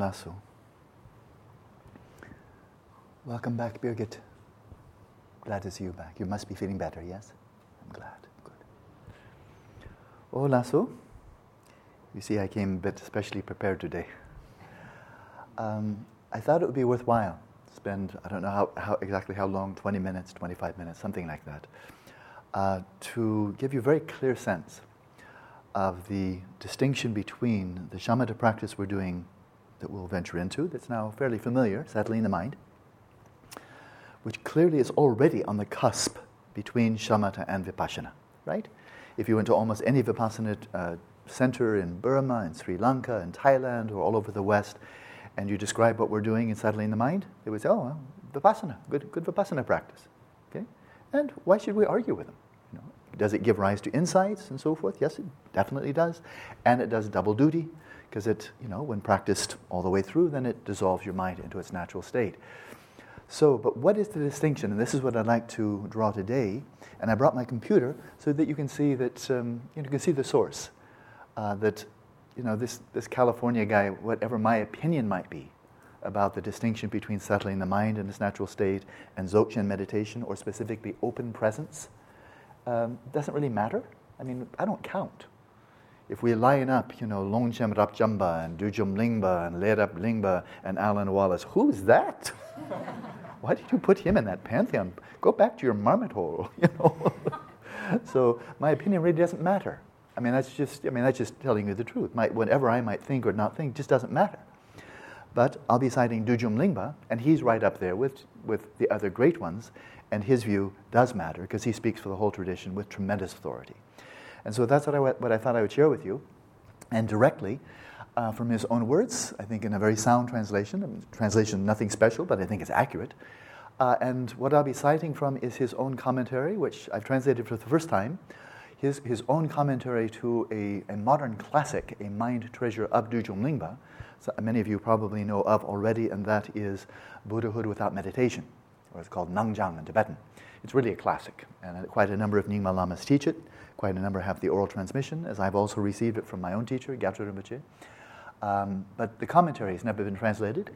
Lasso. Welcome back, Birgit. Glad to see you back. You must be feeling better, yes? I'm glad. Good. Oh, Lasso. You see, I came a bit specially prepared today. Um, I thought it would be worthwhile to spend, I don't know how, how, exactly how long, 20 minutes, 25 minutes, something like that, uh, to give you a very clear sense of the distinction between the shamatha practice we're doing that we'll venture into, that's now fairly familiar, settling the mind, which clearly is already on the cusp between shamatha and vipassana, right? If you went to almost any vipassana uh, center in Burma, in Sri Lanka, in Thailand, or all over the West, and you describe what we're doing in settling the mind, they would say, oh, well, vipassana, good, good vipassana practice. Okay? And why should we argue with them? You know, does it give rise to insights and so forth? Yes, it definitely does. And it does double duty, because it, you know, when practiced all the way through, then it dissolves your mind into its natural state. So, but what is the distinction? And this is what I'd like to draw today. And I brought my computer so that you can see that um, you, know, you can see the source. Uh, that you know this this California guy, whatever my opinion might be about the distinction between settling the mind in its natural state and Dzogchen meditation, or specifically open presence, um, doesn't really matter. I mean, I don't count. If we line up, you know, Longchenpa Rabjamba and Dudjom Lingpa and Lerab Lingpa and Alan Wallace, who's that? Why did you put him in that pantheon? Go back to your marmot hole, you know. so my opinion really doesn't matter. I mean, that's just, I mean, that's just telling you the truth. My, whatever I might think or not think just doesn't matter. But I'll be citing Dudjom Lingpa, and he's right up there with, with the other great ones, and his view does matter because he speaks for the whole tradition with tremendous authority. And so that's what I, what I thought I would share with you. And directly, uh, from his own words, I think in a very sound translation. I mean, translation, nothing special, but I think it's accurate. Uh, and what I'll be citing from is his own commentary, which I've translated for the first time. His, his own commentary to a, a modern classic, a mind treasure of Dudjom Lingpa, so many of you probably know of already, and that is Buddhahood Without Meditation, or it's called Nangjang in Tibetan. It's really a classic, and quite a number of Nyingma Lamas teach it. Quite a number have the oral transmission, as I've also received it from my own teacher, Gyatrul Rinpoche. Um, but the commentary has never been translated,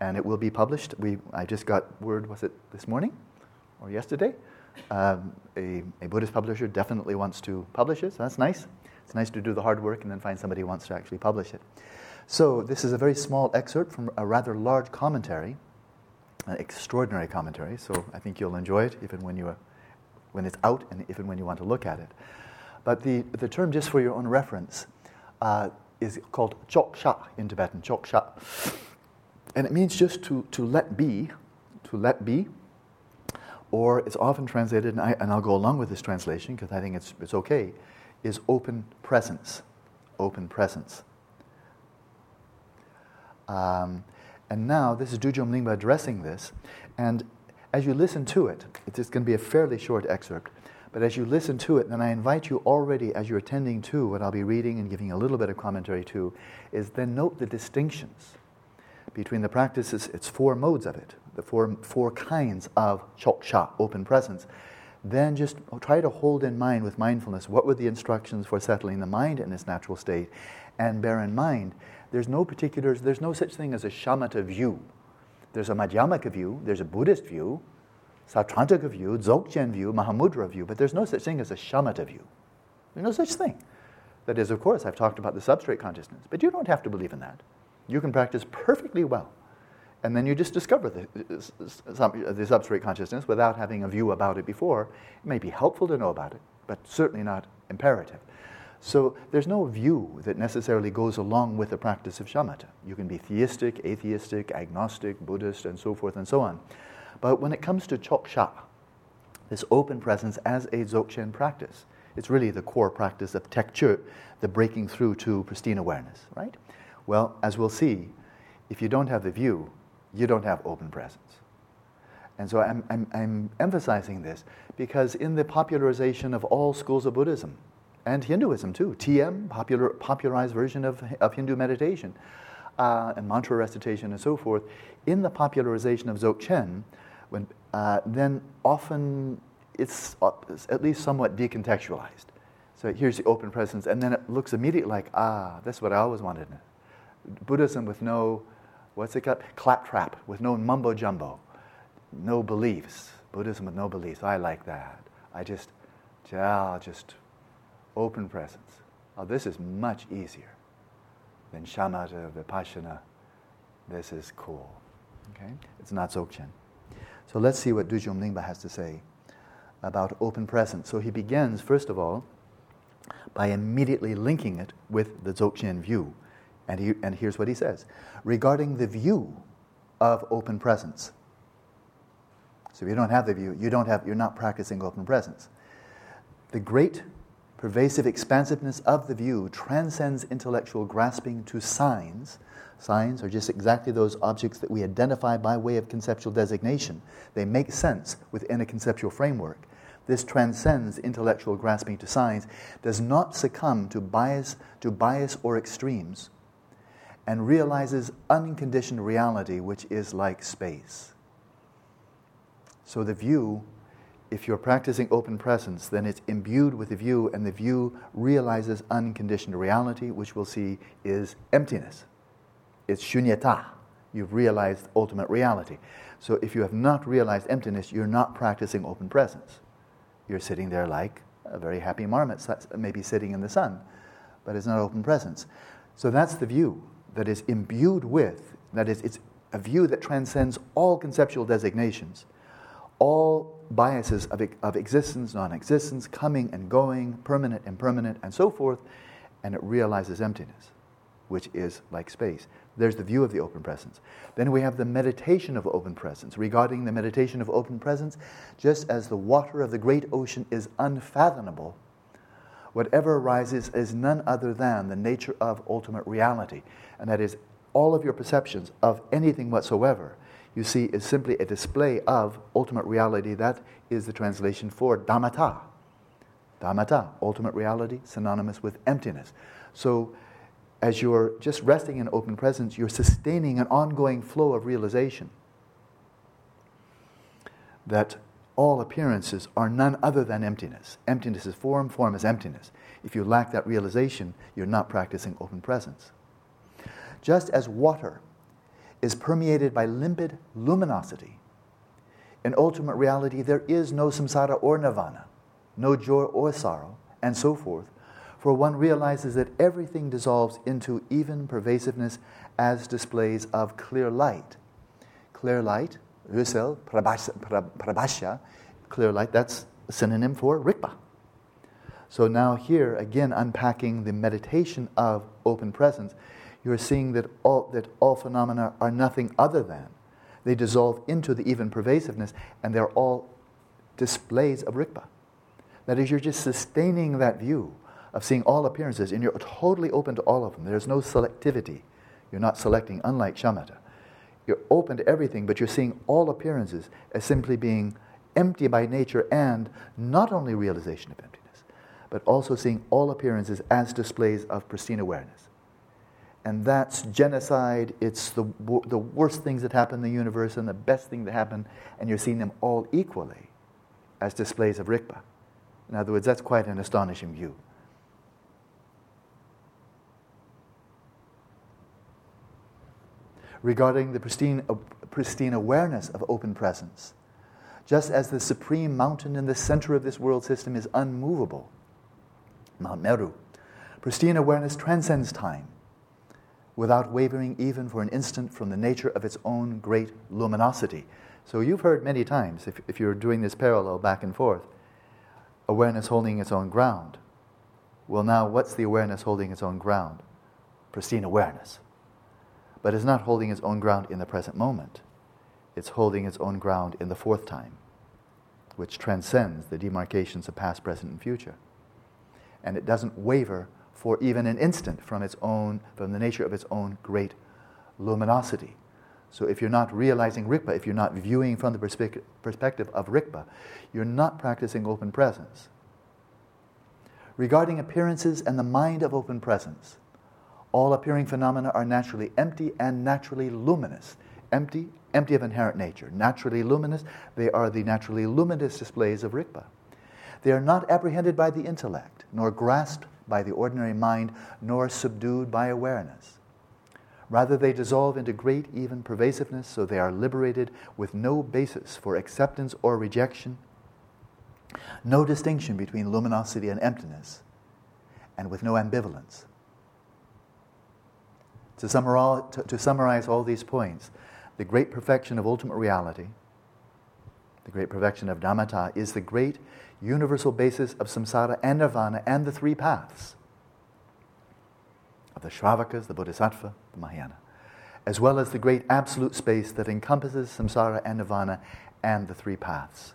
and it will be published. We, I just got word, was it this morning or yesterday? Um, a, a, Buddhist publisher definitely wants to publish it, so that's nice. It's nice to do the hard work and then find somebody who wants to actually publish it. So, this is a very small excerpt from a rather large commentary, an extraordinary commentary, so I think you'll enjoy it even when, you, when it's out and even when you want to look at it. But the, the term, just for your own reference, uh, is called choksha in Tibetan, choksha. And it means just to, to let be, to let be, or it's often translated, and, I, and I'll go along with this translation because I think it's, it's okay, is open presence. Open presence. Um, and now, this is Dudjom Lingpa addressing this, and as you listen to it, it's going to be a fairly short excerpt. But as you listen to it, then I invite you already, as you're attending to what I'll be reading and giving a little bit of commentary to, is then note the distinctions between the practices, it's four modes of it, the four, four kinds of choksha, open presence. Then just try to hold in mind with mindfulness what were the instructions for settling the mind in its natural state. And bear in mind, there's no particular, there's no such thing as a shamatha view. There's a Madhyamaka view, there's a Buddhist view, Sautrantika view, Dzogchen view, Mahamudra view, but there's no such thing as a shamatha view. There's no such thing. That is, of course, I've talked about the substrate consciousness, but you don't have to believe in that. You can practice perfectly well, and then you just discover the, the substrate consciousness without having a view about it before. It may be helpful to know about it, but certainly not imperative. So there's no view that necessarily goes along with the practice of shamatha. You can be theistic, atheistic, agnostic, Buddhist, and so forth and so on. But when it comes to choksha, this open presence as a Dzogchen practice, it's really the core practice of tekchu, the breaking through to pristine awareness, right? Well, as we'll see, if you don't have the view, you don't have open presence. And so I'm, I'm, I'm emphasizing this because in the popularization of all schools of Buddhism, and Hinduism too, TM, popular, popularized version of, of Hindu meditation, uh, and mantra recitation and so forth, in the popularization of Dzogchen, when, uh, then often it's, uh, at least somewhat decontextualized. So here's the open presence, and then it looks immediately like, ah, that's what I always wanted. Buddhism with no what's it called? Claptrap, with no mumbo jumbo, no beliefs. Buddhism with no beliefs. I like that. I just, yeah, just open presence. Oh, this is much easier than shamatha, vipassana. This is cool. Okay? It's not Dzogchen. So let's see what Dudjom Lingpa has to say about open presence. So he begins, first of all, by immediately linking it with the Dzogchen view. And, he, and here's what he says regarding the view of open presence. So if you don't have the view, you don't have, you're not practicing open presence. The great pervasive expansiveness of the view transcends intellectual grasping to signs. Signs are just exactly those objects that we identify by way of conceptual designation. They make sense within a conceptual framework. This transcends intellectual grasping to signs, does not succumb to bias, to bias or extremes, and realizes unconditioned reality, which is like space. So the view if you're practicing open presence, then it's imbued with the view, and the view realizes unconditioned reality, which we'll see is emptiness. It's shunyata. You've realized ultimate reality. So if you have not realized emptiness, you're not practicing open presence. You're sitting there like a very happy marmot, maybe sitting in the sun, but it's not open presence. So that's the view that is imbued with, that is, it's a view that transcends all conceptual designations all biases of, of existence, non existence, coming and going, permanent, impermanent, and so forth, and it realizes emptiness, which is like space. There's the view of the open presence. Then we have the meditation of open presence. Regarding the meditation of open presence, just as the water of the great ocean is unfathomable, whatever arises is none other than the nature of ultimate reality, and that is all of your perceptions of anything whatsoever you see is simply a display of ultimate reality. That is the translation for dharmata. Dharmata, ultimate reality, synonymous with emptiness. So, as you're just resting in open presence, you're sustaining an ongoing flow of realization that all appearances are none other than emptiness. Emptiness is form, form is emptiness. If you lack that realization, you're not practicing open presence. Just as water is permeated by limpid luminosity. In ultimate reality, there is no samsara or nirvana, no joy or sorrow, and so forth, for one realizes that everything dissolves into even pervasiveness as displays of clear light. Clear light, Rusel, Prabhashya, clear light, that's a synonym for Rikpa. So now, here again, unpacking the meditation of open presence, you're seeing that all, that all phenomena are nothing other than. They dissolve into the even pervasiveness, and they're all displays of Rigpa. That is, you're just sustaining that view of seeing all appearances, and you're totally open to all of them. There's no selectivity. You're not selecting, unlike shamatha. You're open to everything, but you're seeing all appearances as simply being empty by nature and not only realization of emptiness, but also seeing all appearances as displays of pristine awareness and that's genocide. It's the, the worst things that happen in the universe and the best thing that happen, and you're seeing them all equally as displays of rikpa. In other words, that's quite an astonishing view. Regarding the pristine, uh, pristine awareness of open presence, just as the supreme mountain in the center of this world system is unmovable, Mount Meru, pristine awareness transcends time without wavering even for an instant from the nature of its own great luminosity. So you've heard many times, if, if you're doing this parallel back and forth, awareness holding its own ground. Well, now, what's the awareness holding its own ground? Pristine awareness. But it's not holding its own ground in the present moment. It's holding its own ground in the fourth time, which transcends the demarcations of past, present, and future. And it doesn't waver for even an instant from its own, from the nature of its own great luminosity. So if you're not realizing Rikpa, if you're not viewing from the perspective of Rikpa, you're not practicing open presence. Regarding appearances and the mind of open presence, all appearing phenomena are naturally empty and naturally luminous. Empty, empty of inherent nature. Naturally luminous, they are the naturally luminous displays of Rikpa. They are not apprehended by the intellect, nor grasped by the ordinary mind, nor subdued by awareness. Rather, they dissolve into great, even pervasiveness, so they are liberated with no basis for acceptance or rejection, no distinction between luminosity and emptiness, and with no ambivalence. To summarize, to, to summarize all these points, the great perfection of ultimate reality, the great perfection of Dharmata, is the great universal basis of samsara and nirvana and the three paths of the Shravakas, the Bodhisattva, the Mahayana, as well as the great absolute space that encompasses samsara and nirvana and the three paths.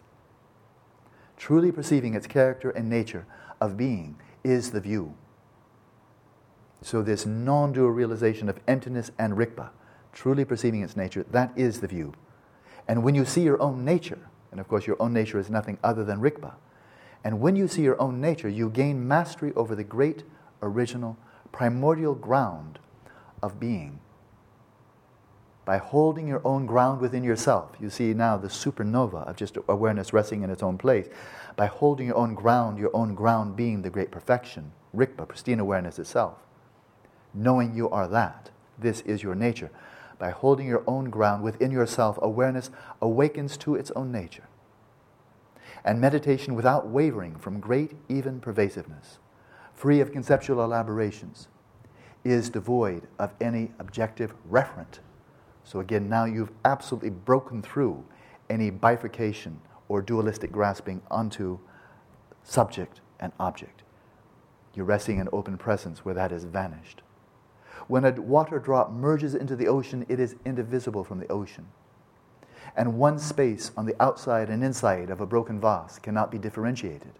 Truly perceiving its character and nature of being is the view. So, this non dual realization of emptiness and rikpa, truly perceiving its nature, that is the view. And when you see your own nature, and of course, your own nature is nothing other than rikpa, and when you see your own nature, you gain mastery over the great original primordial ground of being. By holding your own ground within yourself, you see now the supernova of just awareness resting in its own place. By holding your own ground, your own ground being the great perfection, Rikpa, pristine awareness itself. Knowing you are that, this is your nature. By holding your own ground within yourself, awareness awakens to its own nature. And meditation without wavering from great, even pervasiveness free of conceptual elaborations, is devoid of any objective referent. So again, now you've absolutely broken through any bifurcation or dualistic grasping onto subject and object. You're resting in open presence where that has vanished. When a water drop merges into the ocean, it is indivisible from the ocean. And one space on the outside and inside of a broken vase cannot be differentiated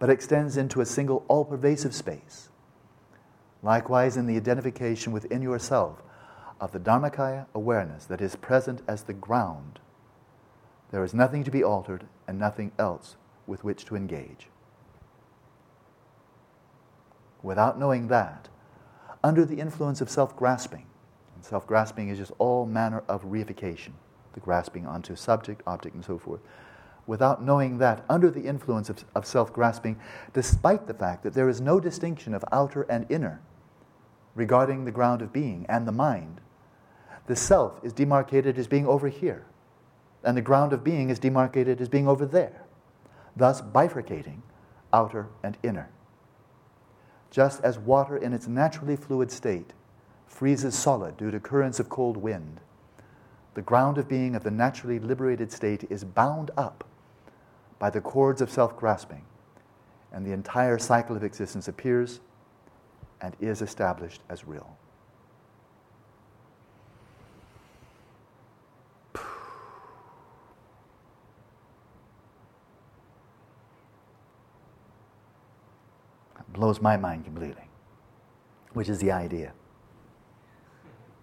but extends into a single all pervasive space. Likewise, in the identification within yourself of the Dharmakaya awareness that is present as the ground, there is nothing to be altered and nothing else with which to engage. Without knowing that, under the influence of self grasping, and self grasping is just all manner of reification, the grasping onto subject, object, and so forth without knowing that, under the influence of, of self grasping, despite the fact that there is no distinction of outer and inner regarding the ground of being and the mind, the self is demarcated as being over here, and the ground of being is demarcated as being over there, thus bifurcating outer and inner. Just as water in its naturally fluid state freezes solid due to currents of cold wind, the ground of being of the naturally liberated state is bound up by the cords of self grasping, and the entire cycle of existence appears and is established as real. It blows my mind completely, which is the idea.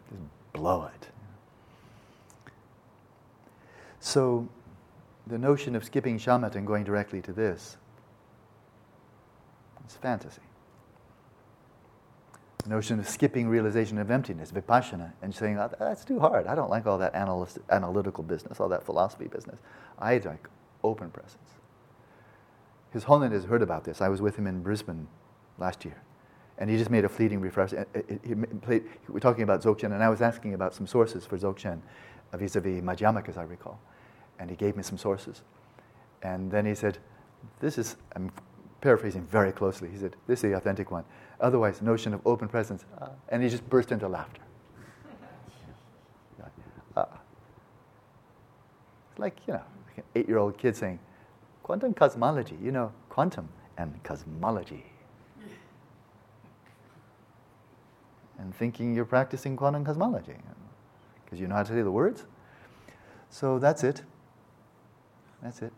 Just blow it. So, the notion of skipping shamatha and going directly to this is fantasy. The notion of skipping realization of emptiness, vipassana, and saying, oh, that's too hard. I don't like all that analytical business, all that philosophy business. I like open presence. His Holiness heard about this. I was with him in Brisbane last year. And he just made a fleeting played, we were talking about Dzogchen, and I was asking about some sources for Dzogchen vis a vis Madhyamaka, as I recall and he gave me some sources. And then he said, This is, I'm paraphrasing very closely, he said, This is the authentic one. Otherwise, notion of open presence. Uh, and he just burst into laughter. Uh, like, you know, like an eight year old kid saying, Quantum cosmology, you know, quantum and cosmology. and thinking you're practicing quantum cosmology because you know how to say the words. So that's it. That's it.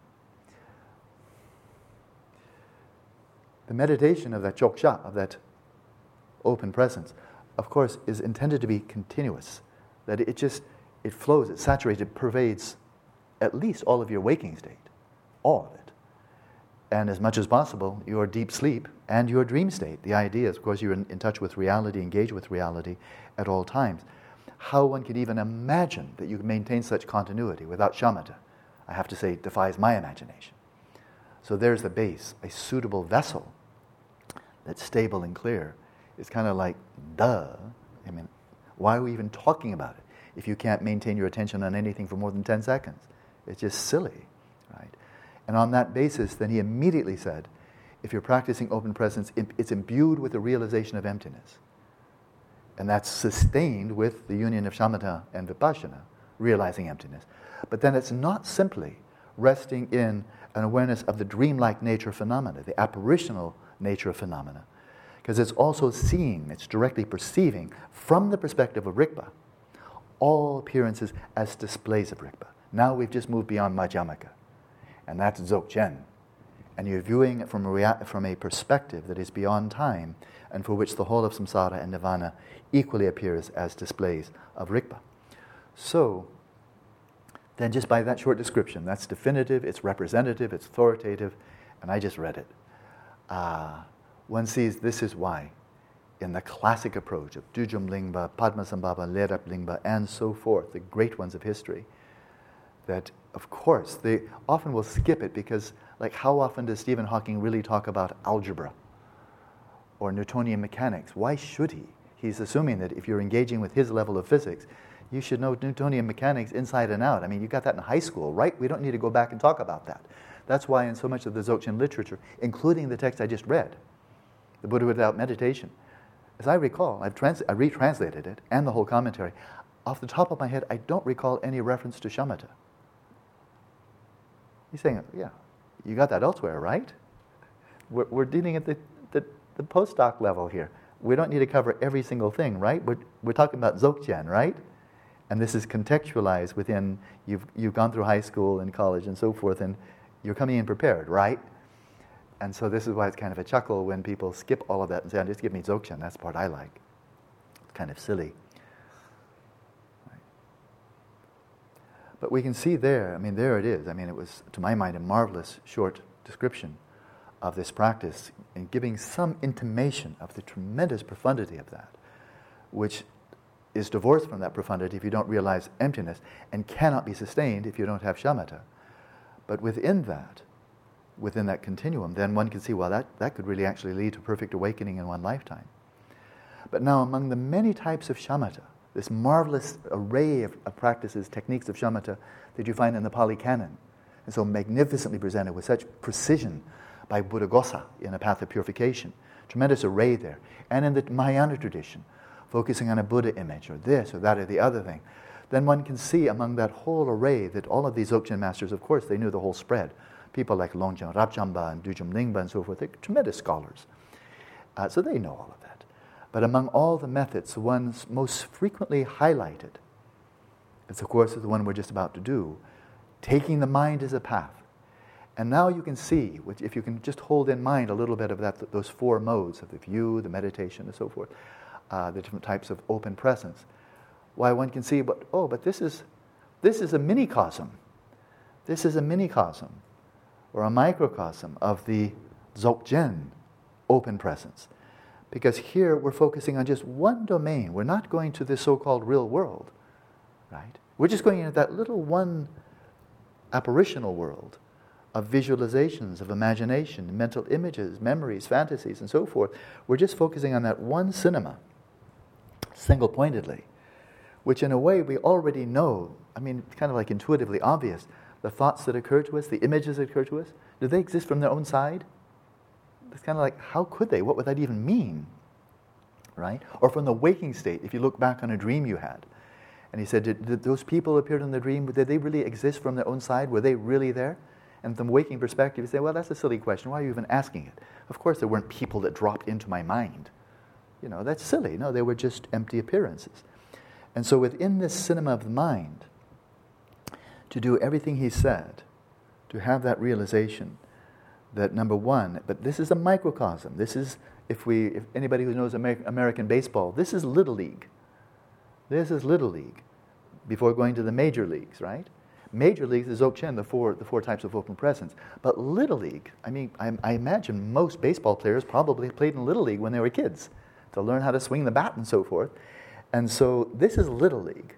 The meditation of that choksha, of that open presence, of course, is intended to be continuous. That it just, it flows, it saturates, it pervades at least all of your waking state. All of it. And as much as possible, your deep sleep and your dream state. The idea is, of course, you're in, in touch with reality, engage with reality at all times. How one could even imagine that you could maintain such continuity without shamatha I have to say, defies my imagination. So there's the base, a suitable vessel that's stable and clear. It's kind of like, duh. I mean, Why are we even talking about it if you can't maintain your attention on anything for more than 10 seconds? It's just silly, right? And on that basis, then he immediately said, if you're practicing open presence, it's imbued with the realization of emptiness. And that's sustained with the union of shamatha and vipassana, realizing emptiness. But then it's not simply resting in an awareness of the dreamlike nature of phenomena, the apparitional nature of phenomena. Because it's also seeing, it's directly perceiving from the perspective of Rigpa all appearances as displays of Rigpa. Now we've just moved beyond Madhyamaka, and that's Dzogchen. And you're viewing it from a, rea- from a perspective that is beyond time and for which the whole of samsara and nirvana equally appears as displays of Rigpa. So, then just by that short description, that's definitive, it's representative, it's authoritative, and I just read it. Uh, one sees this is why, in the classic approach of Dudjom Lingpa, Padmasambhava, Lerab Lingpa, and so forth, the great ones of history, that of course they often will skip it because, like, how often does Stephen Hawking really talk about algebra or Newtonian mechanics? Why should he? He's assuming that if you're engaging with his level of physics, you should know Newtonian mechanics inside and out. I mean, you got that in high school, right? We don't need to go back and talk about that. That's why, in so much of the Dzogchen literature, including the text I just read, The Buddha Without Meditation, as I recall, I've trans- I retranslated it and the whole commentary. Off the top of my head, I don't recall any reference to shamatha. He's saying, yeah, you got that elsewhere, right? We're, we're dealing at the, the, the postdoc level here. We don't need to cover every single thing, right? We're, we're talking about Dzogchen, right? And this is contextualized within, you've, you've gone through high school and college and so forth, and you're coming in prepared, right? And so this is why it's kind of a chuckle when people skip all of that and say, oh, just give me Dzogchen, that's the part I like. It's kind of silly. But we can see there, I mean, there it is. I mean, it was, to my mind, a marvelous short description of this practice and giving some intimation of the tremendous profundity of that, which is divorced from that profundity if you don't realize emptiness and cannot be sustained if you don't have shamatha. But within that, within that continuum, then one can see, well, that, that could really actually lead to perfect awakening in one lifetime. But now, among the many types of shamatha, this marvelous array of, of practices, techniques of shamatha that you find in the Pali Canon, and so magnificently presented with such precision by Buddhaghosa in A Path of Purification. Tremendous array there. And in the Mahayana tradition, focusing on a Buddha image or this or that or the other thing, then one can see among that whole array that all of these Dzogchen masters, of course, they knew the whole spread. People like Longchen Rabjamba and Dudjom Lingpa and so forth, they're tremendous scholars. Uh, so they know all of that. But among all the methods, the ones most frequently highlighted is, of course, the one we're just about to do, taking the mind as a path. And now you can see, if you can just hold in mind a little bit of that, those four modes of the view, the meditation, and so forth, uh, the different types of open presence, why one can see, but oh, but this is this is a minicosm. This is a minicosm or a microcosm of the Dzogchen open presence. Because here we're focusing on just one domain. We're not going to the so called real world, right? We're just going into that little one apparitional world of visualizations, of imagination, mental images, memories, fantasies, and so forth. We're just focusing on that one cinema, single pointedly, which in a way we already know. I mean, it's kind of like intuitively obvious. The thoughts that occur to us, the images that occur to us, do they exist from their own side? It's kind of like, how could they? What would that even mean? Right? Or from the waking state, if you look back on a dream you had. And he said, did, did those people appeared in the dream, did they really exist from their own side? Were they really there? And from a waking perspective, you say, well, that's a silly question. Why are you even asking it? Of course, there weren't people that dropped into my mind. You know, that's silly. No, they were just empty appearances. And so within this cinema of the mind, to do everything he said, to have that realization that number one, but this is a microcosm. This is, if we, if anybody who knows American baseball, this is Little League. This is Little League before going to the major leagues, right? Major leagues is Dzogchen, the four, the four types of open presence. But Little League, I mean, I, I imagine most baseball players probably played in Little League when they were kids to learn how to swing the bat and so forth. And so this is Little League.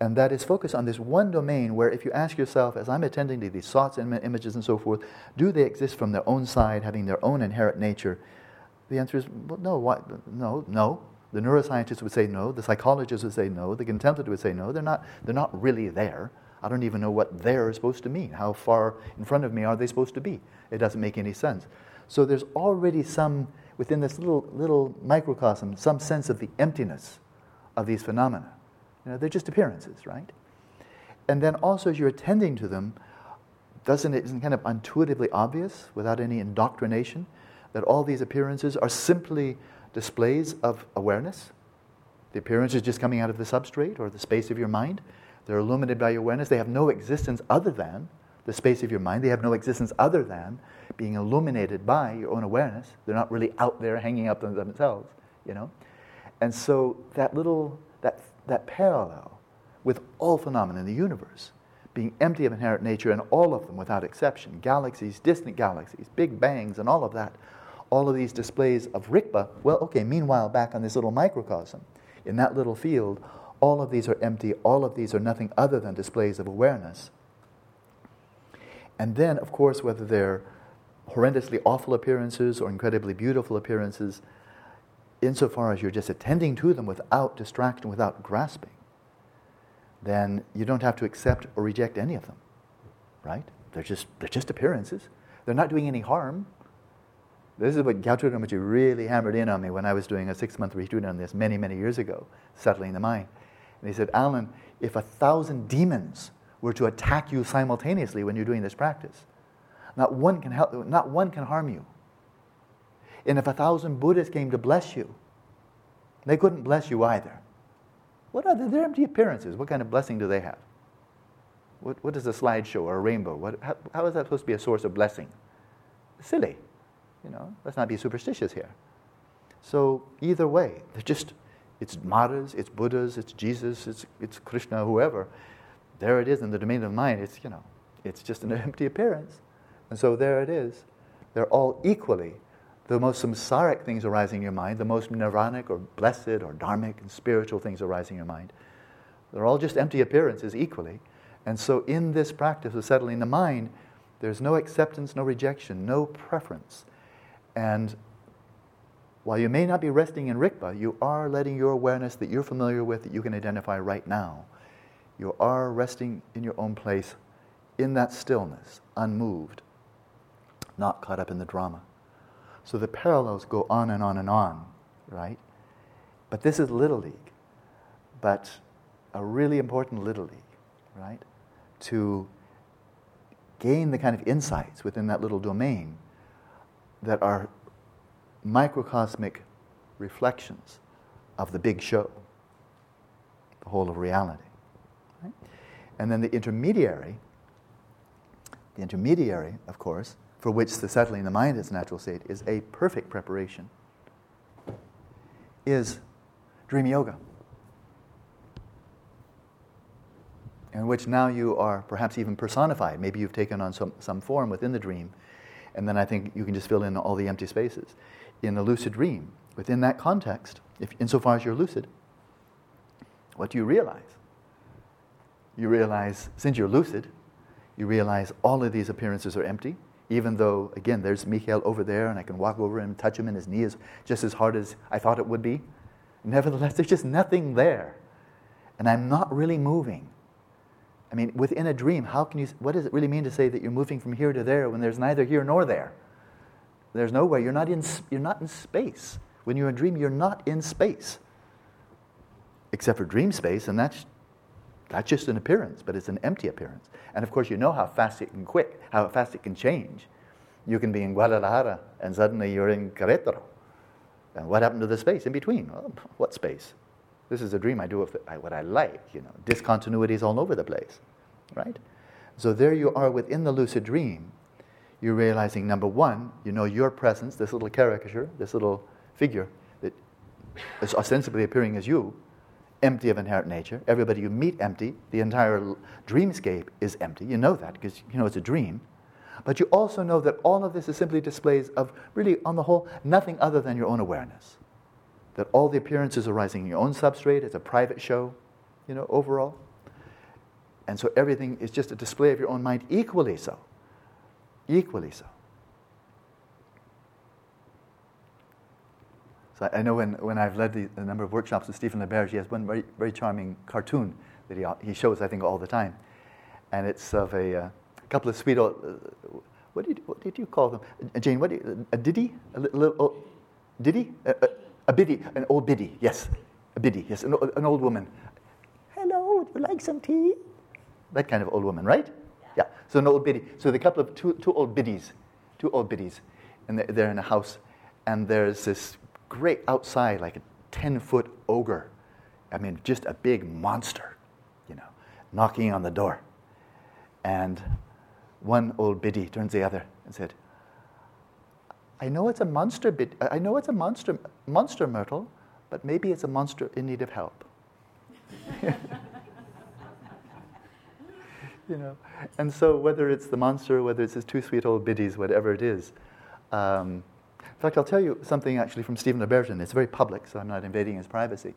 And that is focused on this one domain where if you ask yourself, as I'm attending to these thoughts and images and so forth, do they exist from their own side, having their own inherent nature? The answer is, well, no, why? no, no. The neuroscientists would say no, the psychologists would say no, the contemplative would say no, they're not, they're not really there. I don't even know what there is supposed to mean. How far in front of me are they supposed to be? It doesn't make any sense. So there's already some, within this little, little microcosm, some sense of the emptiness of these phenomena. You know, they're just appearances, right? And then also, as you're attending to them, doesn't it isn't kind of intuitively obvious, without any indoctrination, that all these appearances are simply displays of awareness? The appearance is just coming out of the substrate or the space of your mind. They're illuminated by your awareness. They have no existence other than the space of your mind. They have no existence other than being illuminated by your own awareness. They're not really out there hanging up themselves, you know. And so that little that that parallel with all phenomena in the universe, being empty of inherent nature, and all of them without exception, galaxies, distant galaxies, big bangs, and all of that, all of these displays of Rikpa. Well, okay. Meanwhile, back on this little microcosm, in that little field, all of these are empty. All of these are nothing other than displays of awareness. And then, of course, whether they're horrendously awful appearances or incredibly beautiful appearances, insofar as you're just attending to them without distraction, without grasping, then you don't have to accept or reject any of them, right? They're just, they're just appearances. They're not doing any harm. This is what Gyatrul Rinpoche really hammered in on me when I was doing a six-month retreat on this many, many years ago, settling the mind. And he said, Alan, if a thousand demons were to attack you simultaneously when you're doing this practice, not one can help, not one can harm you. And if a thousand Buddhas came to bless you, they couldn't bless you either. What are they? They're empty appearances. What kind of blessing do they have? What, what is a slideshow or a rainbow? What, how, how is that supposed to be a source of blessing? Silly. You know, let's not be superstitious here. So either way, they're just, it's Maras, it's Buddhas, it's Jesus, it's, it's Krishna, whoever. There it is in the domain of mind. It's, you know, it's just an empty appearance. And so there it is. They're all equally the most samsaric things arising in your mind, the most nirvanic or blessed or dharmic and spiritual things arising in your mind. They're all just empty appearances equally. And so in this practice of settling the mind, there's no acceptance, no rejection, no preference. And while you may not be resting in rikpa, you are letting your awareness that you're familiar with, that you can identify right now, you are resting in your own place in that stillness, unmoved, not caught up in the drama. So the parallels go on and on and on, right? But this is Little League, but a really important Little League, right? To gain the kind of insights within that little domain that are microcosmic reflections of the big show, the whole of reality. Right? And then the intermediary, the intermediary, of course, for which the settling the mind its natural state is a perfect preparation, is dream yoga. In which now you are perhaps even personified. Maybe you've taken on some, some form within the dream, and then I think you can just fill in all the empty spaces. In the lucid dream, within that context, if, insofar as you're lucid, what do you realize? You realize, since you're lucid, you realize all of these appearances are empty even though, again, there's Michael over there and I can walk over him touch him and his knee is just as hard as I thought it would be. Nevertheless, there's just nothing there. And I'm not really moving. I mean, within a dream, how can you, what does it really mean to say that you're moving from here to there when there's neither here nor there? There's no way. You're not in, you're not in space. When you're in a dream, you're not in space. Except for dream space, and that's that's just an appearance, but it's an empty appearance. And of course, you know how fast it can quick, how fast it can change. You can be in Guadalajara and suddenly you're in Querétaro. And what happened to the space in between? Oh, what space? This is a dream I do what I like, you know, discontinuities all over the place, right? So there you are within the lucid dream. You're realizing, number one, you know your presence, this little caricature, this little figure that is ostensibly appearing as you, empty of inherent nature. Everybody you meet empty. The entire dreamscape is empty. You know that because you know it's a dream. But you also know that all of this is simply displays of really, on the whole, nothing other than your own awareness. That all the appearances arising in your own substrate, it's a private show, you know, overall. And so everything is just a display of your own mind, equally so. Equally so. So I know when, when I've led the, a number of workshops with Stephen LaBerge, he has one very, very charming cartoon that he, he shows, I think, all the time. And it's of a, uh, couple of sweet old, uh, what, did, what did you call them? Uh, Jane, what you, a diddy? A little, oh, diddy? A, a, a, biddy, an old biddy, yes. A biddy, yes, an, an old woman. Hello, would you like some tea? That kind of old woman, right? Yeah. yeah. So an old biddy. So the couple of two, two old biddies, two old biddies, and they're, they're in a house, and there's this great outside, like a 10 foot ogre. I mean, just a big monster, you know, knocking on the door. And one old biddy turns to the other and said, I know it's a monster bid, I know it's a monster, monster myrtle, but maybe it's a monster in need of help. you know, and so whether it's the monster, whether it's his two sweet old biddies, whatever it is, um, in fact, I'll tell you something actually from Stephen LaBerge. It's very public, so I'm not invading his privacy.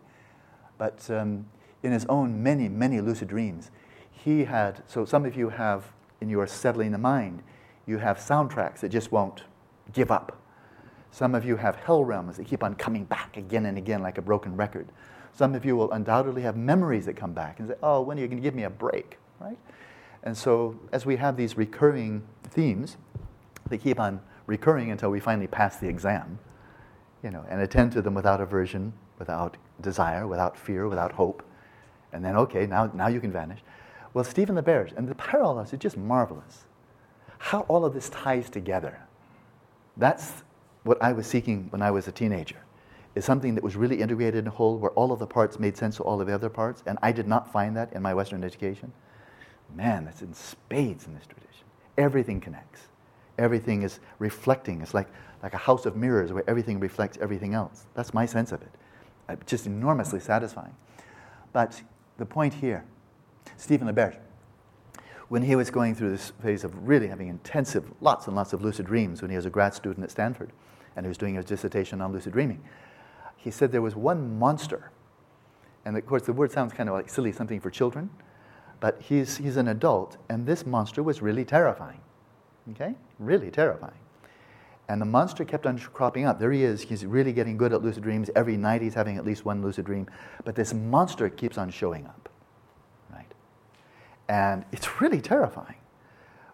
But um, in his own many, many lucid dreams, he had, so some of you have, in your settling the mind, you have soundtracks that just won't give up. Some of you have hell realms that keep on coming back again and again like a broken record. Some of you will undoubtedly have memories that come back and say, oh, when are you going to give me a break, right? And so as we have these recurring themes, they keep on recurring until we finally pass the exam, you know, and attend to them without aversion, without desire, without fear, without hope. And then, okay, now, now you can vanish. Well, Stephen LaBerge, and the parallels are just marvelous. How all of this ties together. That's what I was seeking when I was a teenager, is something that was really integrated in a whole, where all of the parts made sense to all of the other parts, and I did not find that in my Western education. Man, that's in spades in this tradition. Everything connects everything is reflecting. It's like, like a house of mirrors where everything reflects everything else. That's my sense of it. Uh, just enormously satisfying. But the point here, Stephen LaBerge, when he was going through this phase of really having intensive, lots and lots of lucid dreams when he was a grad student at Stanford and he was doing his dissertation on lucid dreaming, he said there was one monster. And of course, the word sounds kind of like silly, something for children, but he's, he's an adult, and this monster was really terrifying. Okay? Really terrifying. And the monster kept on cropping up. There he is. He's really getting good at lucid dreams. Every night he's having at least one lucid dream. But this monster keeps on showing up. Right? And it's really terrifying.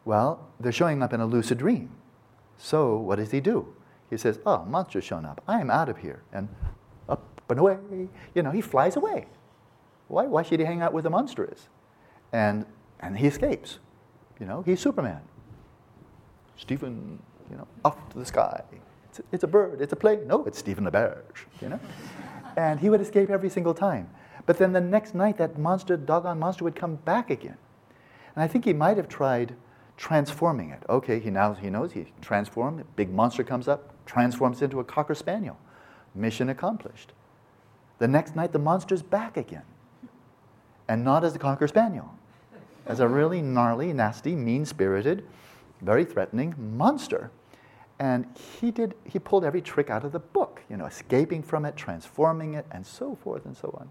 Well, they're showing up in a lucid dream. So what does he do? He says, Oh, monster's shown up. I am out of here. And up and away. You know, he flies away. Why, why should he hang out with the monster is? And, and he escapes. You know, he's Superman. Stephen, you know, off to the sky. It's a, it's a bird, it's a plane. No, it's Stephen LaBerge, you know. and he would escape every single time. But then the next night, that monster, doggone monster, would come back again. And I think he might have tried transforming it. Okay, he now he knows he transformed. Big monster comes up, transforms into a cocker spaniel. Mission accomplished. The next night, the monster's back again, and not as a cocker spaniel, as a really gnarly, nasty, mean-spirited very threatening monster. And he did, he pulled every trick out of the book, you know, escaping from it, transforming it, and so forth and so on.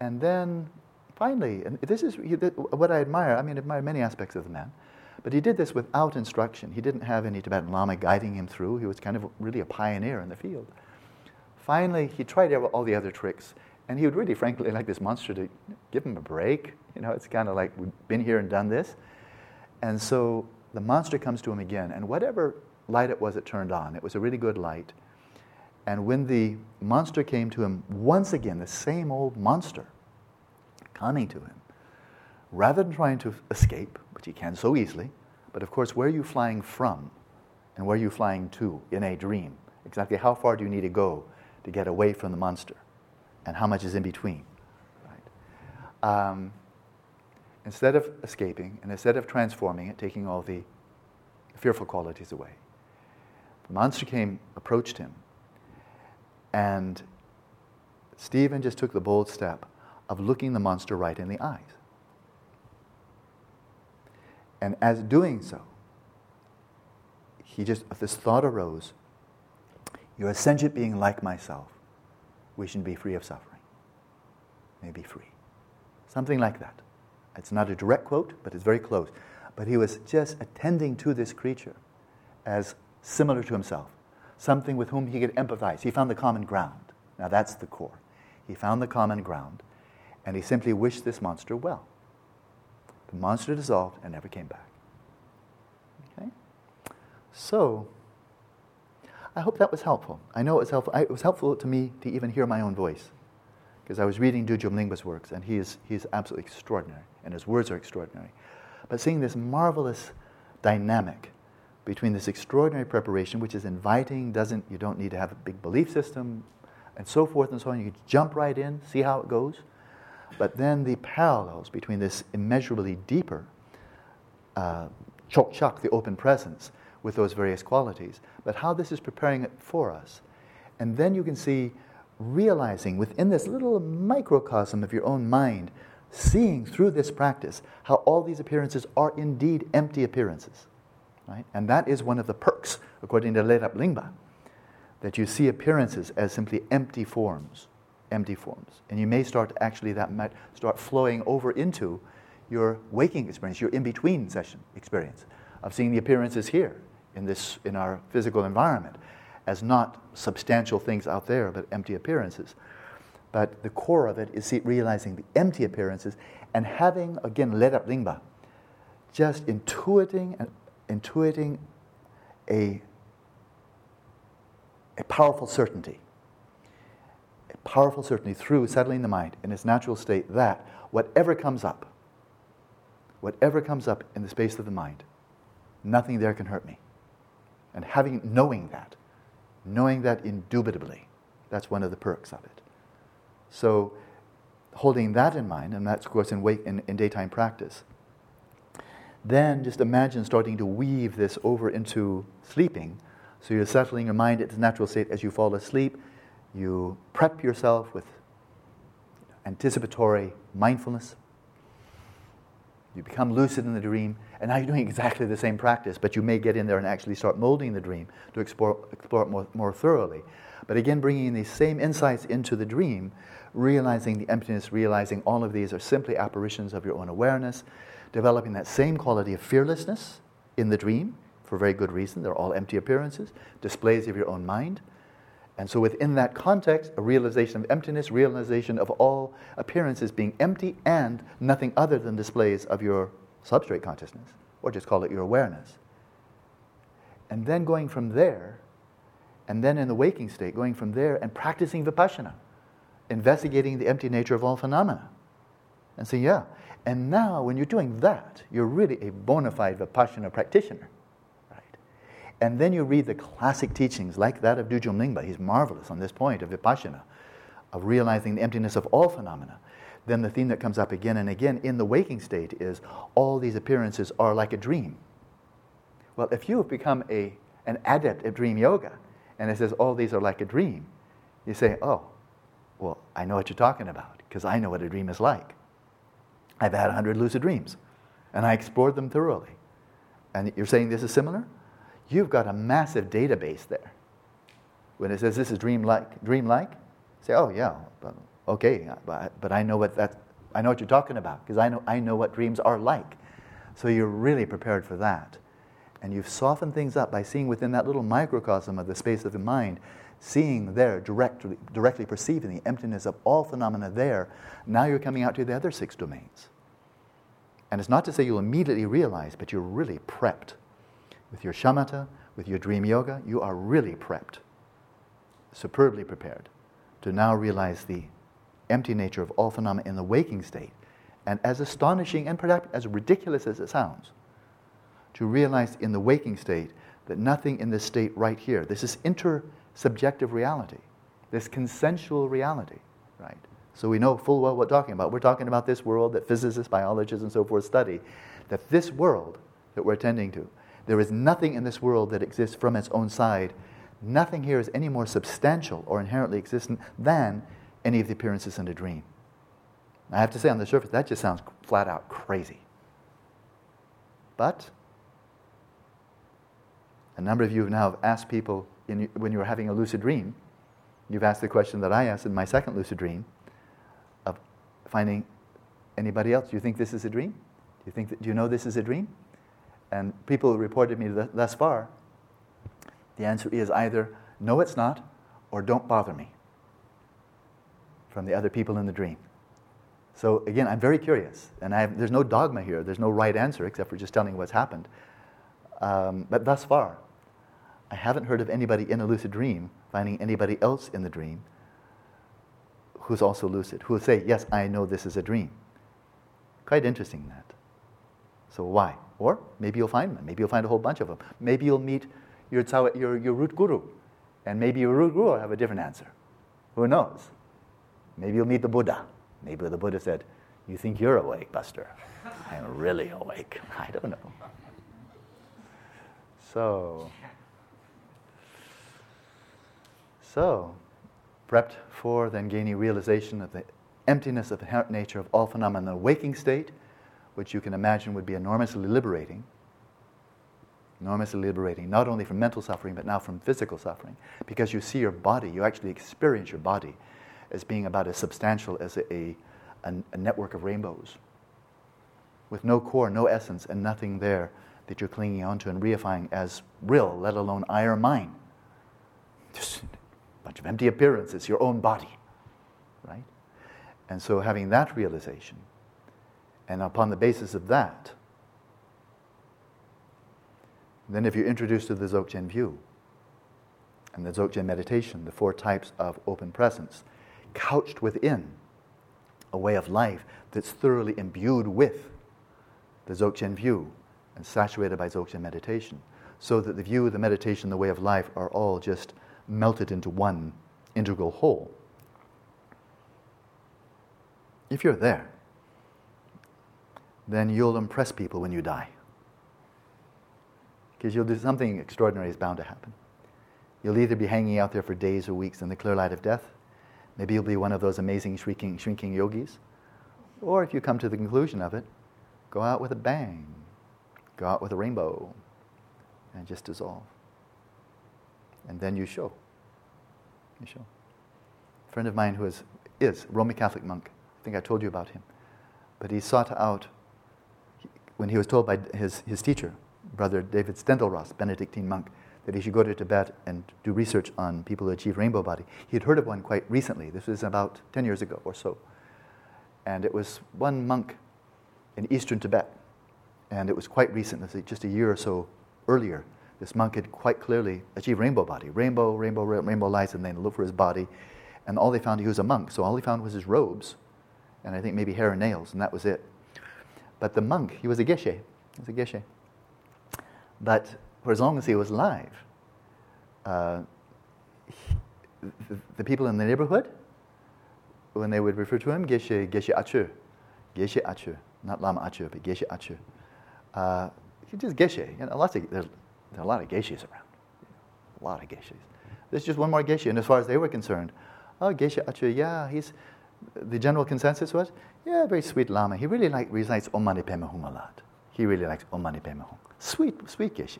And then finally, and this is what I admire, I mean, I admire many aspects of the man, but he did this without instruction. He didn't have any Tibetan Lama guiding him through. He was kind of really a pioneer in the field. Finally, he tried all the other tricks, and he would really, frankly, like this monster to give him a break. You know, it's kind of like, we've been here and done this. And so the monster comes to him again, and whatever light it was it turned on, it was a really good light. And when the monster came to him once again, the same old monster coming to him, rather than trying to escape, which he can so easily, but of course, where are you flying from and where are you flying to in a dream? Exactly how far do you need to go to get away from the monster? And how much is in between? Right? Um, instead of escaping and instead of transforming it, taking all the fearful qualities away, the monster came, approached him, and Stephen just took the bold step of looking the monster right in the eyes. And as doing so, he just, this thought arose you're a sentient being like myself, wishing to be free of suffering. May be free. Something like that. It's not a direct quote, but it's very close. But he was just attending to this creature as similar to himself. something with whom he could empathize. He found the common ground. Now that's the core. He found the common ground, and he simply wished this monster well. The monster dissolved and never came back. Okay? So, I hope that was helpful. I know it was helpful. It was helpful to me to even hear my own voice. Because I was reading Dudjom Lingpa's works, and he is, he is absolutely extraordinary, and his words are extraordinary. But seeing this marvelous dynamic between this extraordinary preparation, which is inviting, doesn't you don't need to have a big belief system, and so forth and so on. You jump right in, see how it goes. But then the parallels between this immeasurably deeper uh, chok the open presence, with those various qualities, but how this is preparing it for us. And then you can see, realizing within this little microcosm of your own mind, seeing through this practice how all these appearances are indeed empty appearances. Right? And that is one of the perks, according to Lerab Lingpa, that you see appearances as simply empty forms, empty forms. And you may start to actually, that might start flowing over into your waking experience, your in between session experience of seeing the appearances here in, this, in our physical environment as not substantial things out there, but empty appearances. But the core of it is realizing the empty appearances and having, again, Lerab Lingpa, just intuiting intuiting a, a powerful certainty. A powerful certainty through settling the mind in its natural state that whatever comes up, whatever comes up in the space of the mind, nothing there can hurt me. And having knowing that, knowing that indubitably, that's one of the perks of it. So holding that in mind, and that's of course in, wake, in, in daytime practice, then just imagine starting to weave this over into sleeping. So you're settling your mind at into natural state as you fall asleep. You prep yourself with anticipatory mindfulness. You become lucid in the dream, and now you're doing exactly the same practice, but you may get in there and actually start molding the dream to explore, explore it more, more thoroughly. But again, bringing these same insights into the dream, realizing the emptiness, realizing all of these are simply apparitions of your own awareness, developing that same quality of fearlessness in the dream for very good reason. They're all empty appearances, displays of your own mind. And so, within that context, a realization of emptiness, realization of all appearances being empty and nothing other than displays of your substrate consciousness, or just call it your awareness. And then going from there, and then in the waking state, going from there and practicing vipassana, investigating the empty nature of all phenomena. And saying, yeah, and now, when you're doing that, you're really a bona fide Vipassana practitioner. Right? And then you read the classic teachings like that of Dudjom Lingpa. He's marvelous on this point of Vipassana, of realizing the emptiness of all phenomena. Then the theme that comes up again and again in the waking state is all these appearances are like a dream. Well, if you have become a, an adept at dream yoga, and it says all these are like a dream, you say, oh, well, I know what you're talking about, because I know what a dream is like. I've had 100 lucid dreams, and I explored them thoroughly. And you're saying this is similar? You've got a massive database there. When it says this is dream-like, dream-like, say, oh yeah, okay, but, but I know what that, I know what you're talking about because I know, I know what dreams are like. So you're really prepared for that. And you've softened things up by seeing within that little microcosm of the space of the mind, seeing there, directly, directly perceiving the emptiness of all phenomena there. Now you're coming out to the other six domains. And it's not to say you'll immediately realize, but you're really prepped. With your shamatha, with your dream yoga, you are really prepped, superbly prepared to now realize the empty nature of all phenomena in the waking state. And as astonishing and perhaps as ridiculous as it sounds, to realize in the waking state that nothing in this state right here, this is intersubjective reality, this consensual reality, right? So we know full well what we're talking about. We're talking about this world that physicists, biologists, and so forth study. That this world that we're attending to, there is nothing in this world that exists from its own side. Nothing here is any more substantial or inherently existent than any of the appearances in a dream. I have to say, on the surface, that just sounds flat out crazy. But a number of you have now asked people in, when you were having a lucid dream, you've asked the question that I asked in my second lucid dream of finding anybody else. Do you think this is a dream? Do you, think that, do you know this is a dream? And people reported me th- thus far, the answer is either no, it's not, or don't bother me from the other people in the dream. So again, I'm very curious, and have, there's no dogma here. There's no right answer except for just telling what's happened. Um, but thus far, I haven't heard of anybody in a lucid dream finding anybody else in the dream who's also lucid, who will say, Yes, I know this is a dream. Quite interesting that. So why? Or maybe you'll find them. Maybe you'll find a whole bunch of them. Maybe you'll meet your, your, your root guru, and maybe your root guru will have a different answer. Who knows? Maybe you'll meet the Buddha. Maybe the Buddha said, You think you're awake, Buster? I'm really awake. I don't know. So, so, prepped for then gaining realization of the emptiness of the inherent nature of all phenomena in the waking state, which you can imagine would be enormously liberating. Enormously liberating, not only from mental suffering, but now from physical suffering. Because you see your body, you actually experience your body as being about as substantial as a, a, a network of rainbows. With no core, no essence, and nothing there that you're clinging onto and reifying as real, let alone I or mine. Just bunch of empty appearances, your own body, right? And so having that realization, and upon the basis of that, then if you're introduced to the Dzogchen view and the Dzogchen meditation, the four types of open presence, couched within a way of life that's thoroughly imbued with the Dzogchen view and saturated by Dzogchen meditation, so that the view, the meditation, the way of life are all just melted into one integral whole. If you're there, then you'll impress people when you die. Because you'll do something extraordinary is bound to happen. You'll either be hanging out there for days or weeks in the clear light of death, Maybe you'll be one of those amazing shrinking, shrinking yogis. Or if you come to the conclusion of it, go out with a bang, go out with a rainbow, and just dissolve. And then you show. You show. A friend of mine who is, is a Roman Catholic monk, I think I told you about him, but he sought out, when he was told by his, his teacher, Brother David Steindl-Rast, Benedictine monk, that he should go to Tibet and do research on people who achieve rainbow body. He had heard of one quite recently. This was about 10 years ago or so. And it was one monk in eastern Tibet. And it was quite recent, just a year or so earlier. This monk had quite clearly achieved rainbow body. Rainbow, rainbow, rainbow lights, and then looked for his body. And all they found, he was a monk. So all he found was his robes, and I think maybe hair and nails, and that was it. But the monk, he was a geshe. He was a geshe. But for as long as he was alive, uh, the, the, people in the neighborhood, when they would refer to him, Geshe, Geshe Achu, Geshe Achu, not Lama Achu, but Geshe Achu. Uh, he just Geshe. You know, lots of, there's, there are a lot of geshes around. A lot of Geshes. There's just one more geshe. and as far as they were concerned, oh, Achu, yeah, he's, the general consensus was, yeah, very sweet Lama. He really like, recites Om Mani Padme Hum a lot. He really likes Om Mani Padme Hum. Sweet, sweet Geshe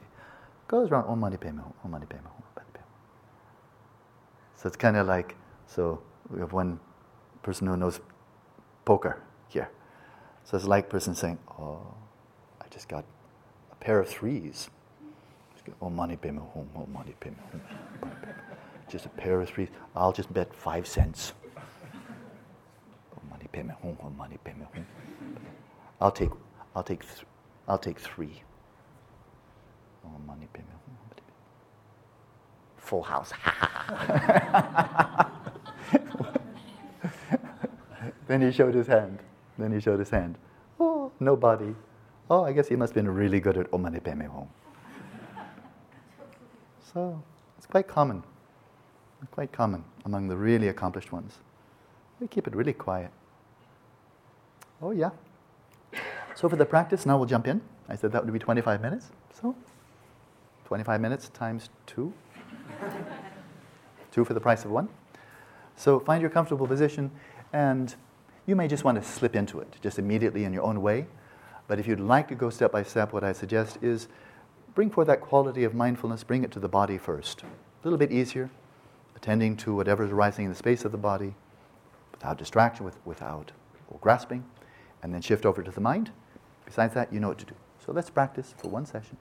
goes around Om Mani Padme Hum, Om Mani Padme Hum, So it's kind of like, so we have one person who knows poker here. So it's like person saying, oh, I just got a pair of threes. Om Mani Padme Hum, Om Mani Padme Hum. Just a pair of three. I'll just bet five cents. Om Mani Padme Hum, Om Mani Padme Hum. I'll take, I'll take, th- I'll take three. Oh, money payment home. Full house. then he showed his hand. Then he showed his hand. Oh, nobody. Oh, I guess he must have been really good at Om Mani Padme Hum. So it's quite common. Quite common among the really accomplished ones. They keep it really quiet. Oh, yeah. So for the practice, now we'll jump in. I said that would be 25 minutes. So 25 minutes times two. two for the price of one. So find your comfortable position, and you may just want to slip into it, just immediately in your own way. But if you'd like to go step by step, what I suggest is bring forth that quality of mindfulness, bring it to the body first. A little bit easier, attending to whatever is arising in the space of the body, without distraction, with, without grasping, and then shift over to the mind. Besides that, you know what to do. So let's practice for one session.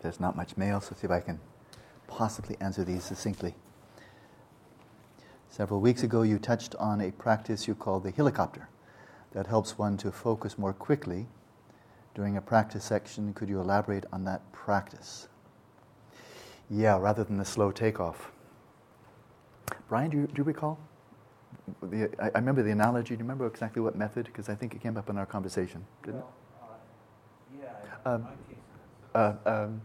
There's not much mail, so see if I can possibly answer these succinctly. Several weeks ago, you touched on a practice you call the helicopter that helps one to focus more quickly during a practice section. Could you elaborate on that practice? Yeah, rather than the slow takeoff. Brian, do you, do you recall? The, I, I, remember the analogy. Do you remember exactly what method? Because I think it came up in our conversation, didn't well, uh, yeah, um, uh, um,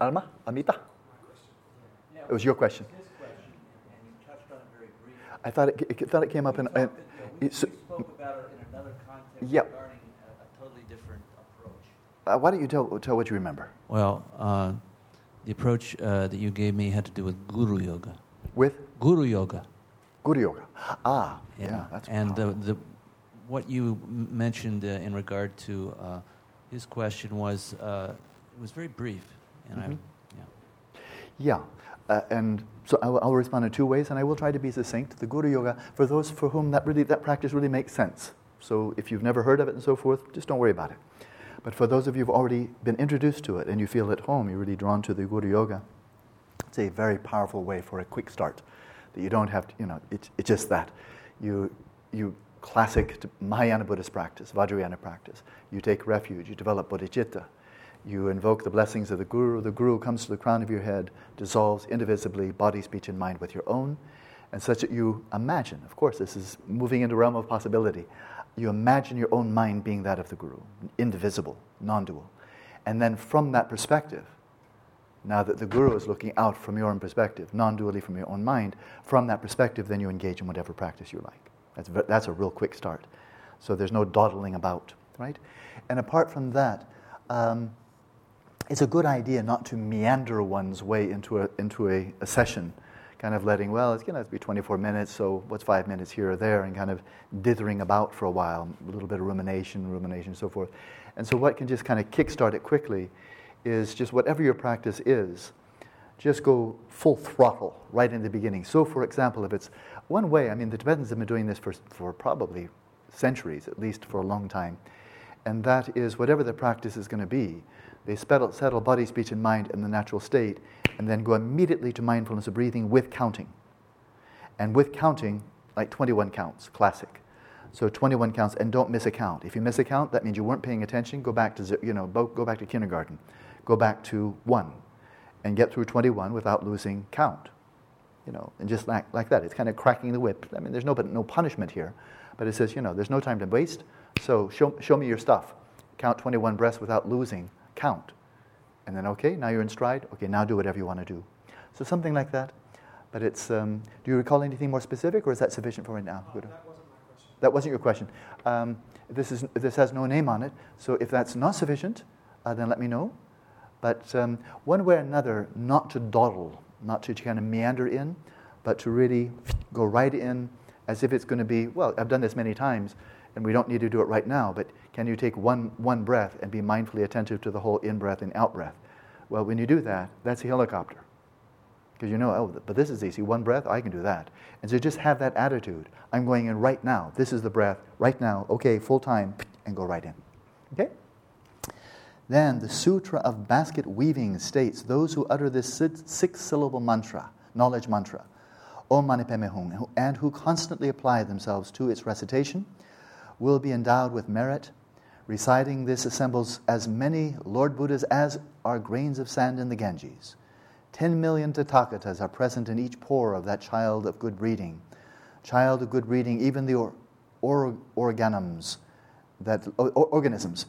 Alma? Amita? Yeah, it was your question. I thought it, it, thought it came up in. yeah, we, we spoke about it in another context yep. regarding a, a, totally different approach. Uh, why don't you tell, tell what you remember? Well, uh, the approach uh, that you gave me had to do with Guru Yoga. With? Guru Yoga. Guru Yoga. Ah, yeah. yeah that's And the, the, what you mentioned uh, in regard to uh, his question was uh, it was very brief. And mm-hmm. I, yeah. Yeah. Uh, and so I'll, I'll, respond in two ways, and I will try to be succinct. The Guru Yoga, for those for whom that really that practice really makes sense. So if you've never heard of it and so forth, just don't worry about it. But for those of you who've already been introduced to it and you feel at home, you're really drawn to the Guru Yoga, it's a very powerful way for a quick start. That you don't have to, you know, it's, it's just that. You, you classic Mahayana Buddhist practice, Vajrayana practice. You take refuge, you develop bodhicitta, you invoke the blessings of the Guru. The Guru comes to the crown of your head, dissolves indivisibly body, speech, and mind with your own, and such that you imagine, of course, this is moving into realm of possibility. You imagine your own mind being that of the Guru, indivisible, non dual. And then from that perspective, now that the Guru is looking out from your own perspective, non dually from your own mind, from that perspective, then you engage in whatever practice you like. That's, that's a real quick start. So there's no dawdling about, right? And apart from that, um, it's a good idea not to meander one's way into a, into a, a session, kind of letting, well, it's going to have to be 24 minutes, so what's five minutes here or there, and kind of dithering about for a while, a little bit of rumination, rumination, so forth. And so, what can just kind of kickstart it quickly is just whatever your practice is, just go full throttle right in the beginning. So, for example, if it's one way, I mean, the Tibetans have been doing this for, for probably centuries, at least for a long time, and that is whatever the practice is going to be they settle, body, speech, and mind in the natural state, and then go immediately to mindfulness of breathing with counting. And with counting, like 21 counts, classic. So 21 counts, and don't miss a count. If you miss a count, that means you weren't paying attention. Go back to you know, go back to kindergarten, go back to one, and get through 21 without losing count. You know, and just like, like that, it's kind of cracking the whip. I mean, there's no but no punishment here, but it says you know, there's no time to waste. So show show me your stuff. Count 21 breaths without losing count. And then, okay, now you're in stride. Okay, now do whatever you want to do. So something like that. But it's, um, do you recall anything more specific, or is that sufficient for right now? Uh, that wasn't my question. That wasn't your question. Um, this, is, this has no name on it, so if that's not sufficient, uh, then let me know. But um, one way or another, not to dawdle, not to kind of meander in, but to really go right in as if it's going to be, well, I've done this many times, and we don't need to do it right now, but can you take one, one breath and be mindfully attentive to the whole in breath and out breath? Well, when you do that, that's a helicopter. Because you know, oh, but this is easy. One breath, I can do that. And so just have that attitude. I'm going in right now. This is the breath, right now. Okay, full time, and go right in. Okay? Then the Sutra of Basket Weaving states those who utter this six syllable mantra, knowledge mantra, Om Mani Padme Hum, and who constantly apply themselves to its recitation, will be endowed with merit Reciting this assembles as many Lord Buddhas as are grains of sand in the Ganges. Ten million Tathagatas are present in each pore of that child of good breeding. Child of good breeding, even the or, or, organums, that, or, organisms,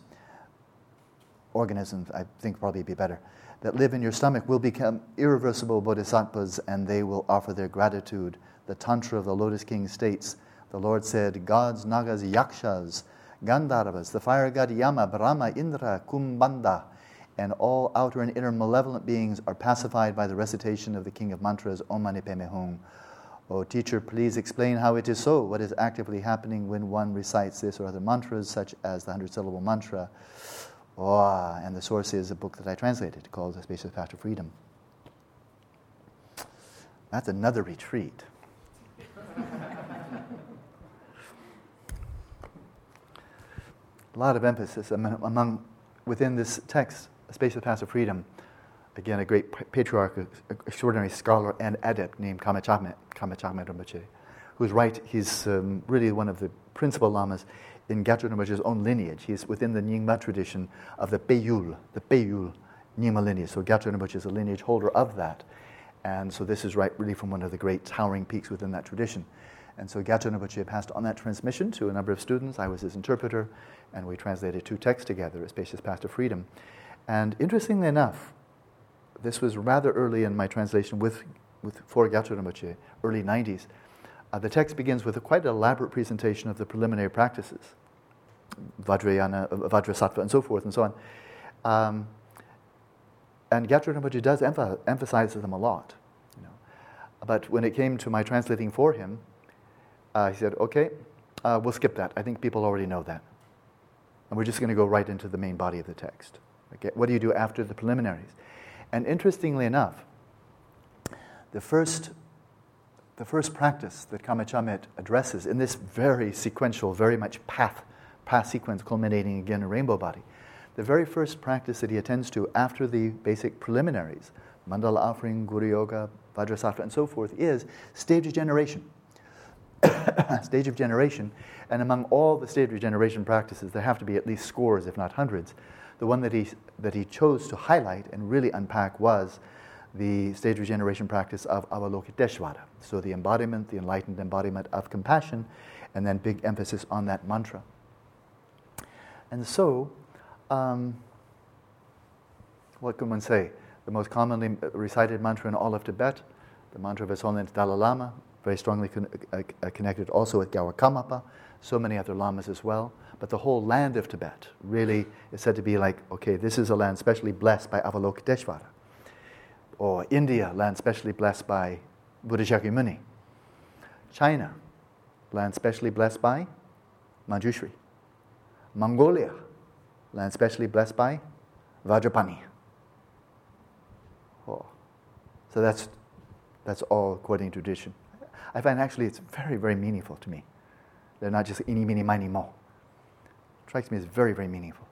organisms, I think probably be better, that live in your stomach will become irreversible bodhisattvas and they will offer their gratitude. The Tantra of the Lotus King states, the Lord said, gods, nagas, yakshas, Gandharvas, the fire god Yama, Brahma, Indra, Kumbhanda, and all outer and inner malevolent beings are pacified by the recitation of the king of mantras, Om Mani Padme Hum. O teacher, please explain how it is so. What is actively happening when one recites this or other mantras, such as the hundred syllable mantra? Oh, and the source is a book that I translated called The Spacious Path to Freedom. That's another retreat. A lot of emphasis among, within this text, A Spacious Path to Freedom, again, a great patriarch, extraordinary scholar and adept named Karma Chagmé, Kamachame Rinpoche, who's right, he's um, really one of the principal lamas in Gyatrul Rinpoche's own lineage. He's within the Nyingma tradition of the Palyul, the Palyul Nyingma lineage. So Gyatrul Rinpoche is a lineage holder of that. And so this is right really from one of the great towering peaks within that tradition. And so Gyatrul Rinpoche passed on that transmission to a number of students. I was his interpreter, and we translated two texts together, A Spacious Path to Freedom. And interestingly enough, this was rather early in my translation with, with for Gyatrul Rinpoche, early 90s. Uh, the text begins with a quite elaborate presentation of the preliminary practices, Vajrayana, uh, Vajrasattva, and so forth and so on. Um, and Gyatrul Rinpoche does emph- emphasize them a lot. You know. But when it came to my translating for him, uh, he said, okay, uh, we'll skip that. I think people already know that. And we're just going to go right into the main body of the text. Okay? What do you do after the preliminaries? And interestingly enough, the first, the first practice that Karma Chagmé addresses in this very sequential, very much path, path sequence culminating again in rainbow body, the very first practice that he attends to after the basic preliminaries, mandala offering, guru yoga, vajrasattva, and so forth, is stage generation. stage of generation. And among all the stage of generation practices, there have to be at least scores, if not hundreds. The one that he, that he chose to highlight and really unpack was the stage regeneration practice of Avalokiteshvara. So the embodiment, the enlightened embodiment of compassion, and then big emphasis on that mantra. And so, um, what can one say? The most commonly recited mantra in all of Tibet, the mantra of His Holiness Dalai Lama, very strongly con- uh, uh, connected also with Gyalwa Karmapa, so many other lamas as well. But the whole land of Tibet really is said to be like, okay, this is a land specially blessed by Avalokiteshvara. Or India, land specially blessed by Buddha Shakyamuni. China, land specially blessed by Manjushri. Mongolia, land specially blessed by Vajrapani. Oh. So that's, that's all according to tradition. I find actually it's very, very meaningful to me. They're not just any, mini, miny, mo It strikes me as very, very meaningful.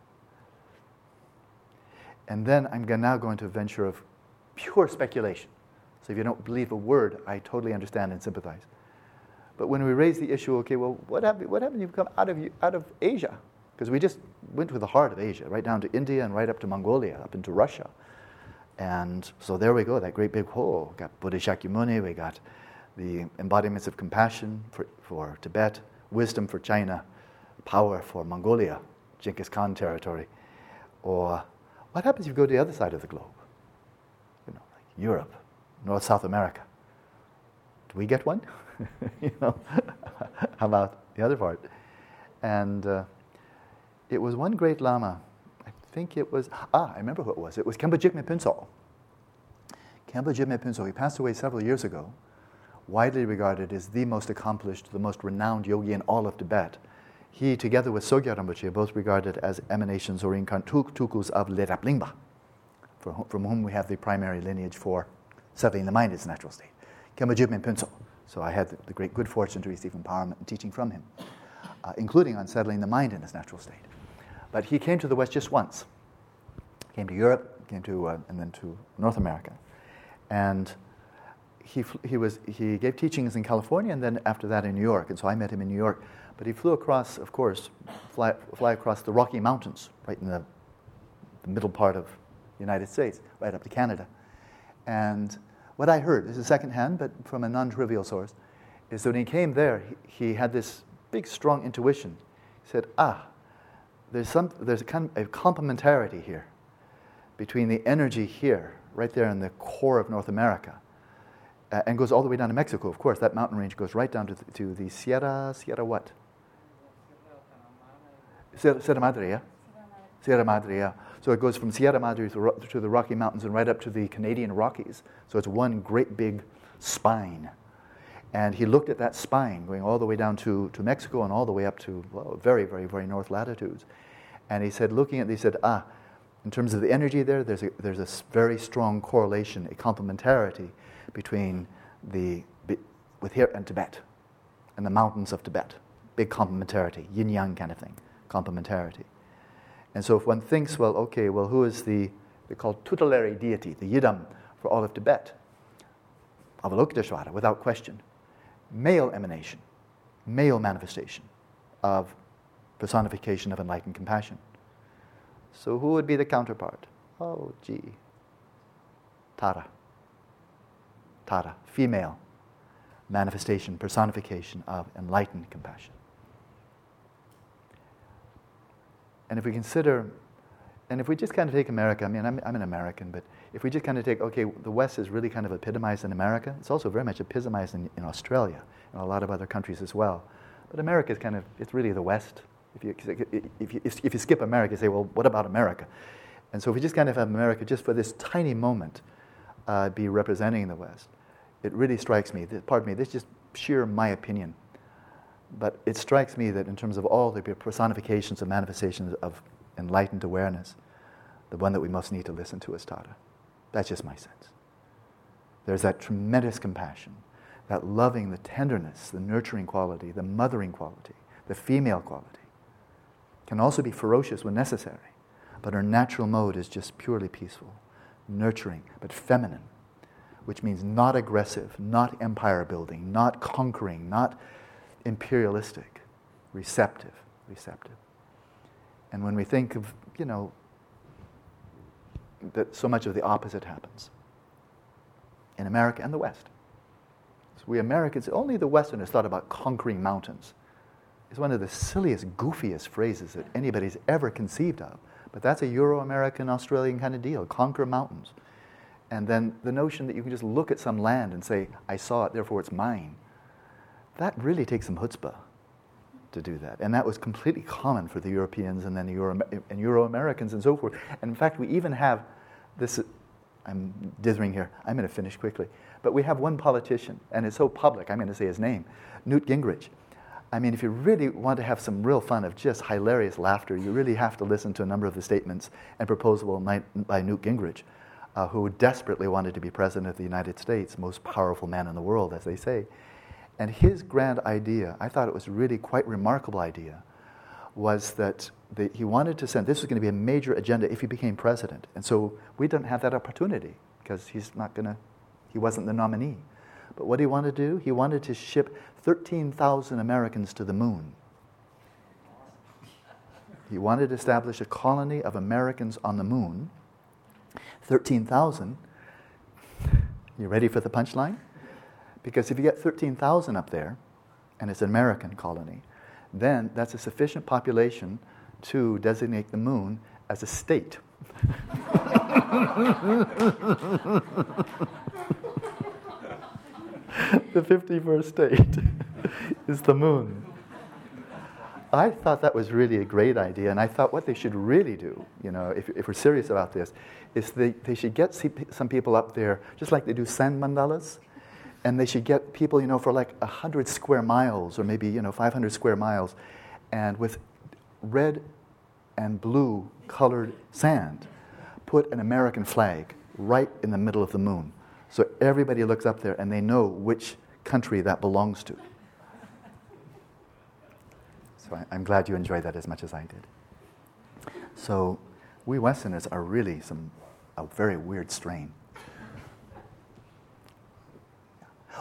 And then I'm now going to a venture of pure speculation. So if you don't believe a word, I totally understand and sympathize. But when we raise the issue, okay, well, what happened, what happened you've come out of, out of Asia? Because we just went to the heart of Asia, right down to India and right up to Mongolia, up into Russia. And so there we go, that great big hole. We got Buddha Shakyamuni, we got the embodiments of compassion for, for Tibet, wisdom for China, power for Mongolia, Genghis Khan territory? Or what happens if you go to the other side of the globe? You know, like Europe, North South America. Do we get one? you know, how about the other part? And uh, it was one great Lama. I think it was, ah, I remember who it was. It was Khenpo Jigme Phuntsok. Khenpo Jigme Phuntsok, he passed away several years ago, widely regarded as the most accomplished, the most renowned yogi in all of Tibet he, together with Sogyal Rinpoche, are both regarded as emanations or incarnatukus of Lerab Lingpa, from whom we have the primary lineage for settling the mind in its natural state. Jigme Phuntsok. So I had the great good fortune to receive empowerment and teaching from him, uh, including on settling the mind in its natural state. But he came to the West just once. Came to Europe, came to, uh, and then to North America. And he, he, was, he gave teachings in California and then after that in New York. And so I met him in New York but he flew across, of course, fly, fly across the Rocky Mountains, right in the, the middle part of the United States, right up to Canada. And what I heard, this is secondhand, but from a non trivial source, is that when he came there, he, he, had this big, strong intuition. He said, Ah, there's, some, there's a kind of a complementarity here between the energy here, right there in the core of North America, uh, and goes all the way down to Mexico, of course. That mountain range goes right down to the, to the Sierra, Sierra what? Sierra Madre, yeah? Sierra Madre, yeah. So it goes from Sierra Madre to, to the Rocky Mountains and right up to the Canadian Rockies. So it's one great big spine. And he looked at that spine going all the way down to, to Mexico and all the way up to well, very, very, very north latitudes. And he said, looking at, he said, ah, in terms of the energy there, there's a, there's a very strong correlation, a complementarity between the, with here and Tibet and the mountains of Tibet. Big complementarity, yin yang kind of thing complementarity. And so if one thinks, well, okay, well, who is the the called tutelary deity, the Yidam for all of Tibet, Avalokiteshvara, without question, male emanation, male manifestation of personification of enlightened compassion. So, who would be the counterpart? Oh, gee. Tara. Tara, female manifestation, personification of enlightened compassion. And if we consider, and if we just kind of take America, I mean, I'm, I'm an American, but if we just kind of take, okay, the West is really kind of epitomized in America, it's also very much epitomized in, in Australia and a lot of other countries as well. But America is kind of, it's really the West. If you, if you, if you skip America, you say, well, what about America? And so if we just kind of have America just for this tiny moment uh, be representing the West, it really strikes me, pardon me, this is just sheer my opinion, but it strikes me that in terms of all the personifications and manifestations of enlightened awareness, the one that we most need to listen to is Tara. That's just my sense. There's that tremendous compassion, that loving, the tenderness, the nurturing quality, the mothering quality, the female quality. Can also be ferocious when necessary, but her natural mode is just purely peaceful, nurturing, but feminine, which means not aggressive, not empire building, not conquering, not imperialistic, receptive, receptive. And when we think of, you know, that so much of the opposite happens in America and the West. So we Americans, only the Westerners thought about conquering mountains. It's one of the silliest, goofiest phrases that anybody's ever conceived of. But that's a Euro American, Australian kind of deal conquer mountains. And then the notion that you can just look at some land and say, I saw it, therefore it's mine that really takes some chutzpah to do that. And that was completely common for the Europeans and then the Euro, and Euro Americans and so forth. And in fact, we even have this. I'm dithering here. I'm going to finish quickly. But we have one politician, and it's so public, I'm going to say his name Newt Gingrich. I mean, if you really want to have some real fun of just hilarious laughter, you really have to listen to a number of the statements and proposals by, by Newt Gingrich, uh, who desperately wanted to be president of the United States, most powerful man in the world, as they say. And his grand idea, I thought it was really quite remarkable idea, was that the, he wanted to send, this was going to be a major agenda if he became president. And so we didn't have that opportunity because he's not going to, he wasn't the nominee. But what he wanted to do, he wanted to ship 13,000 Americans to the moon. He wanted to establish a colony of Americans on the moon. 13,000. You ready for the punchline? Because if you get 13,000 up there, and it's an American colony, then that's a sufficient population to designate the moon as a state. the 51st state is the moon. I thought that was really a great idea, and I thought what they should really do, you know, if, if we're serious about this, is they, they should get some people up there, just like they do sand mandalas and they should get people, you know, for like 100 square miles or maybe, you know, 500 square miles, and with red and blue colored sand, put an American flag right in the middle of the moon. So everybody looks up there and they know which country that belongs to. So I, am glad you enjoyed that as much as I did. So we Westerners are really some a very weird strain.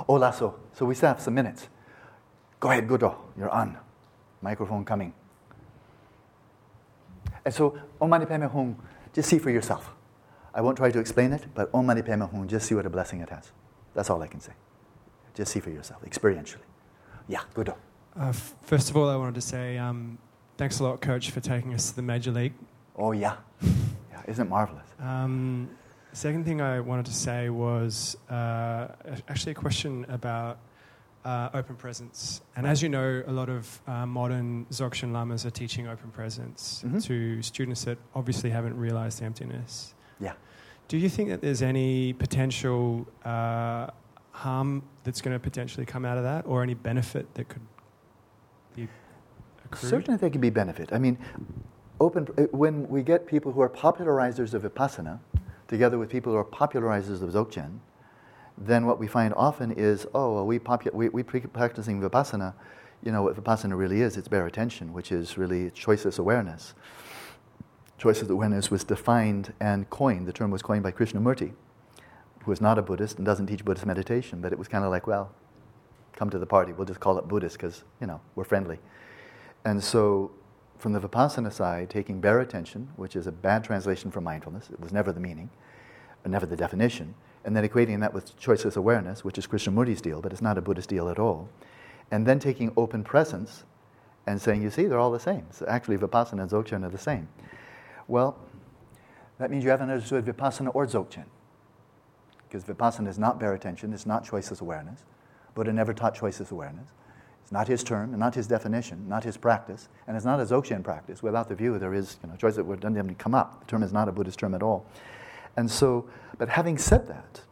Oh, Lasso, so we still have some minutes. Go ahead, Gudo, you're on. Microphone coming. And so, Om Mani Padme Hum, just see for yourself. I won't try to explain it, but Om Mani Padme Hum, just see what a blessing it has. That's all I can say. Just see for yourself, experientially. Yeah, Gudo. Uh, first of all, I wanted to say um, thanks a lot, Coach, for taking us to the Major League. Oh, yeah isn't it marvelous? Um, Second thing I wanted to say was uh, actually a question about uh, open presence. And as you know, a lot of uh, modern Dzogchen lamas are teaching open presence mm-hmm. to students that obviously haven't realized emptiness. Yeah. Do you think that there's any potential uh, harm that's going to potentially come out of that, or any benefit that could be accrued? Certainly, there could be benefit. I mean, open uh, when we get people who are popularizers of vipassana together with people who are popularizers of Dzogchen, then what we find often is, oh, well, we, popu- we, we practicing Vipassana, you know, what Vipassana really is, it's bare attention, which is really choiceless awareness. Choiceless awareness was defined and coined. The term was coined by Krishnamurti, who is not a Buddhist and doesn't teach Buddhist meditation, but it was kind of like, well, come to the party. We'll just call it Buddhist because, you know, we're friendly. And so, from the Vipassana side, taking bare attention, which is a bad translation for mindfulness, it was never the meaning, uh, never the definition, and then equating that with choiceless awareness, which is Krishnamurti's deal, but it's not a Buddhist deal at all. And then taking open presence and saying, you see, they're all the same. So actually, Vipassana and Dzogchen are the same. Well, that means you haven't understood Vipassana or Dzogchen. Because Vipassana is not bare attention, it's not choiceless awareness. Buddha never taught choiceless awareness. It's not his term, and not his definition, not his practice, and it's not a Dzogchen practice. Without the view, there is, you know, choice that doesn't even come up. The term is not a Buddhist term at all. And so, but having said that,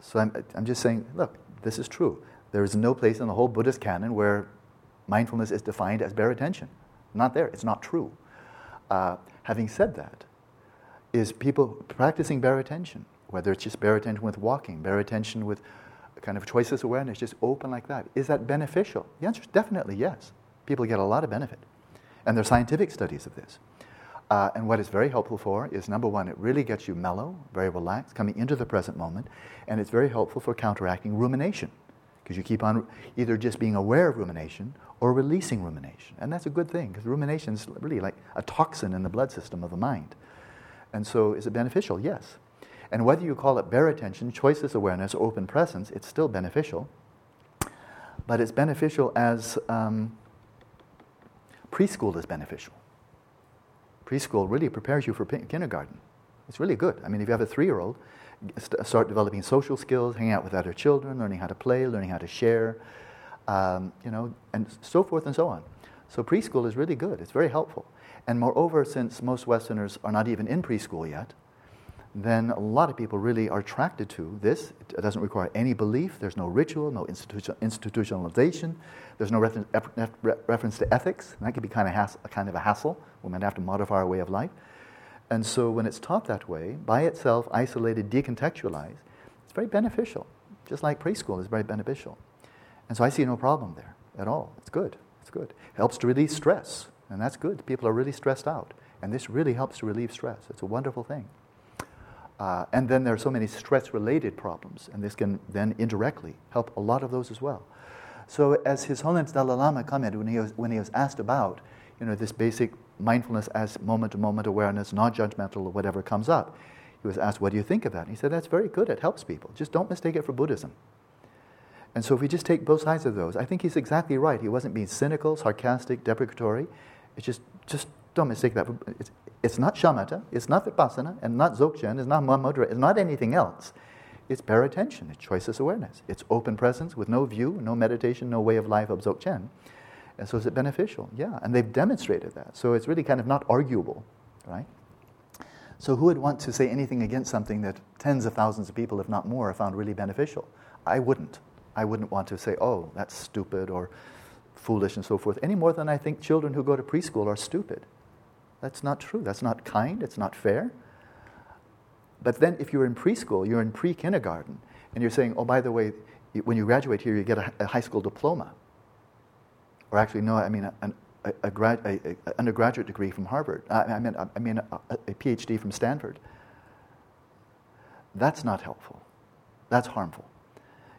so I'm, I'm just saying, look, this is true. There is no place in the whole Buddhist canon where mindfulness is defined as bare attention. Not there. It's not true. Uh, having said that, is people practicing bare attention, whether it's just bare attention with walking, bare attention with kind of choiceless awareness, just open like that. Is that beneficial? The answer is definitely yes. People get a lot of benefit. And there are scientific studies of this. Uh, and what it's very helpful for is number one, it really gets you mellow, very relaxed, coming into the present moment. And it's very helpful for counteracting rumination because you keep on either just being aware of rumination or releasing rumination. And that's a good thing because rumination is really like a toxin in the blood system of the mind. And so, is it beneficial? Yes. And whether you call it bare attention, choiceless awareness, open presence, it's still beneficial. But it's beneficial as um, preschool is beneficial preschool really prepares you for kindergarten. It's really good. I mean, if you have a three year old, start developing social skills, hanging out with other children, learning how to play, learning how to share, um, you know, and so forth and so on. So preschool is really good. It's very helpful. And moreover, since most Westerners are not even in preschool yet, then a lot of people really are attracted to this. It doesn't require any belief. There's no ritual, no institutionalization. There's no reference, to ethics. And that can be kind of, hass- kind of a hassle. We might have to modify our way of life. And so when it's taught that way, by itself, isolated, decontextualized, it's very beneficial. Just like preschool is very beneficial. And so I see no problem there at all. It's good. It's good. Helps to release stress. And that's good. People are really stressed out. And this really helps to relieve stress. It's a wonderful thing. Uh, and then there are so many stress related problems, and this can then indirectly help a lot of those as well. So, as His Holiness Dalai Lama commented when he was, when he was asked about you know, this basic mindfulness as moment to moment awareness, non judgmental, or whatever comes up, he was asked, What do you think of that? And he said, That's very good. It helps people. Just don't mistake it for Buddhism. And so, if we just take both sides of those, I think he's exactly right. He wasn't being cynical, sarcastic, deprecatory. It's just, just don't mistake that. It's, not shamatha, it's not vipassana, and not dzogchen, it's not mahamudra, it's not anything else. It's bare attention, it's choiceless awareness. It's open presence with no view, no meditation, no way of life of dzogchen. And so is it beneficial? Yeah, and they've demonstrated that. So it's really kind of not arguable, right? So who would want to say anything against something that tens of thousands of people, if not more, have found really beneficial? I wouldn't. I wouldn't want to say, oh, that's stupid or foolish and so forth, any more than I think children who go to preschool are stupid. That's not true. That's not kind. It's not fair. But then, if you're in preschool, you're in pre kindergarten, and you're saying, oh, by the way, when you graduate here, you get a, high school diploma. Or actually, no, I mean an a, a, grad, a, a, undergraduate degree from Harvard. I, I mean, I mean a, a PhD from Stanford. That's not helpful. That's harmful.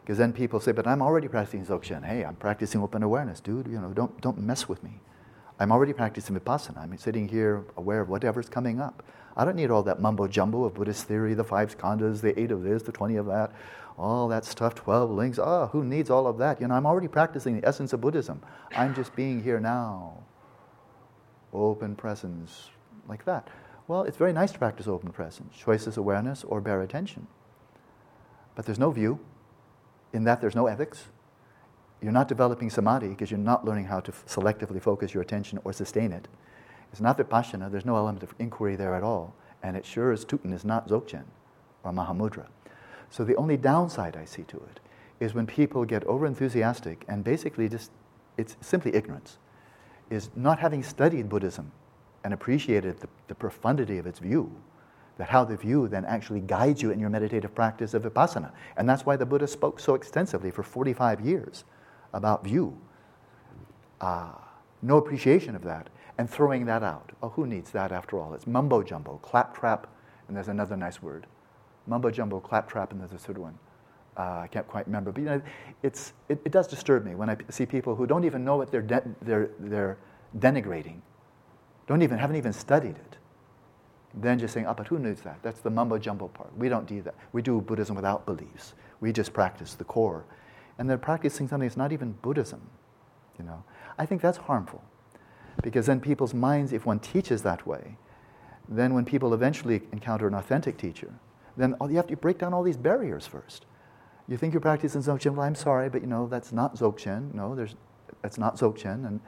Because then people say, but I'm already practicing Dzogchen. Hey, I'm practicing open awareness. Dude, you know, don't, don't mess with me. I'm already practicing Vipassana. I'm sitting here aware of whatever's coming up. I don't need all that mumbo jumbo of Buddhist theory, the five skandhas, the eight of this, the 20 of that, all that stuff, 12 links. Oh, who needs all of that? You know, I'm already practicing the essence of Buddhism. I'm just being here now. Open presence, like that. Well, it's very nice to practice open presence, choiceless awareness, or bare attention. But there's no view. In that, there's no ethics. You're not developing samadhi because you're not learning how to f- selectively focus your attention or sustain it. It's not vipassana, there's no element of inquiry there at all. And it sure as tootin' is not dzogchen or mahamudra. So the only downside I see to it is when people get overenthusiastic and basically just, it's simply ignorance, is not having studied Buddhism and appreciated the, the profundity of its view, that how the view then actually guides you in your meditative practice of vipassana. And that's why the Buddha spoke so extensively for 45 years about view. Uh, no appreciation of that. and throwing that out. Oh, who needs that after all? It's mumbo jumbo, claptrap, and there's another nice word. Mumbo jumbo, claptrap, and there's a third one. Uh, I can't quite remember, but you know, it's, it, it, does disturb me when I see people who don't even know what they're, de- they're, they're denigrating, don't even, haven't even studied it. Then just saying, oh, but who needs that? That's the mumbo jumbo part. We don't do that. We do Buddhism without beliefs. We just practice the core. And they're practicing something that's not even Buddhism. You know, I think that's harmful. Because then people's minds, if one teaches that way, then when people eventually encounter an authentic teacher, then you have to break down all these barriers first. You think you're practicing Dzogchen, well, I'm sorry, but you know, that's not Dzogchen. No, there's, that's not Dzogchen. And,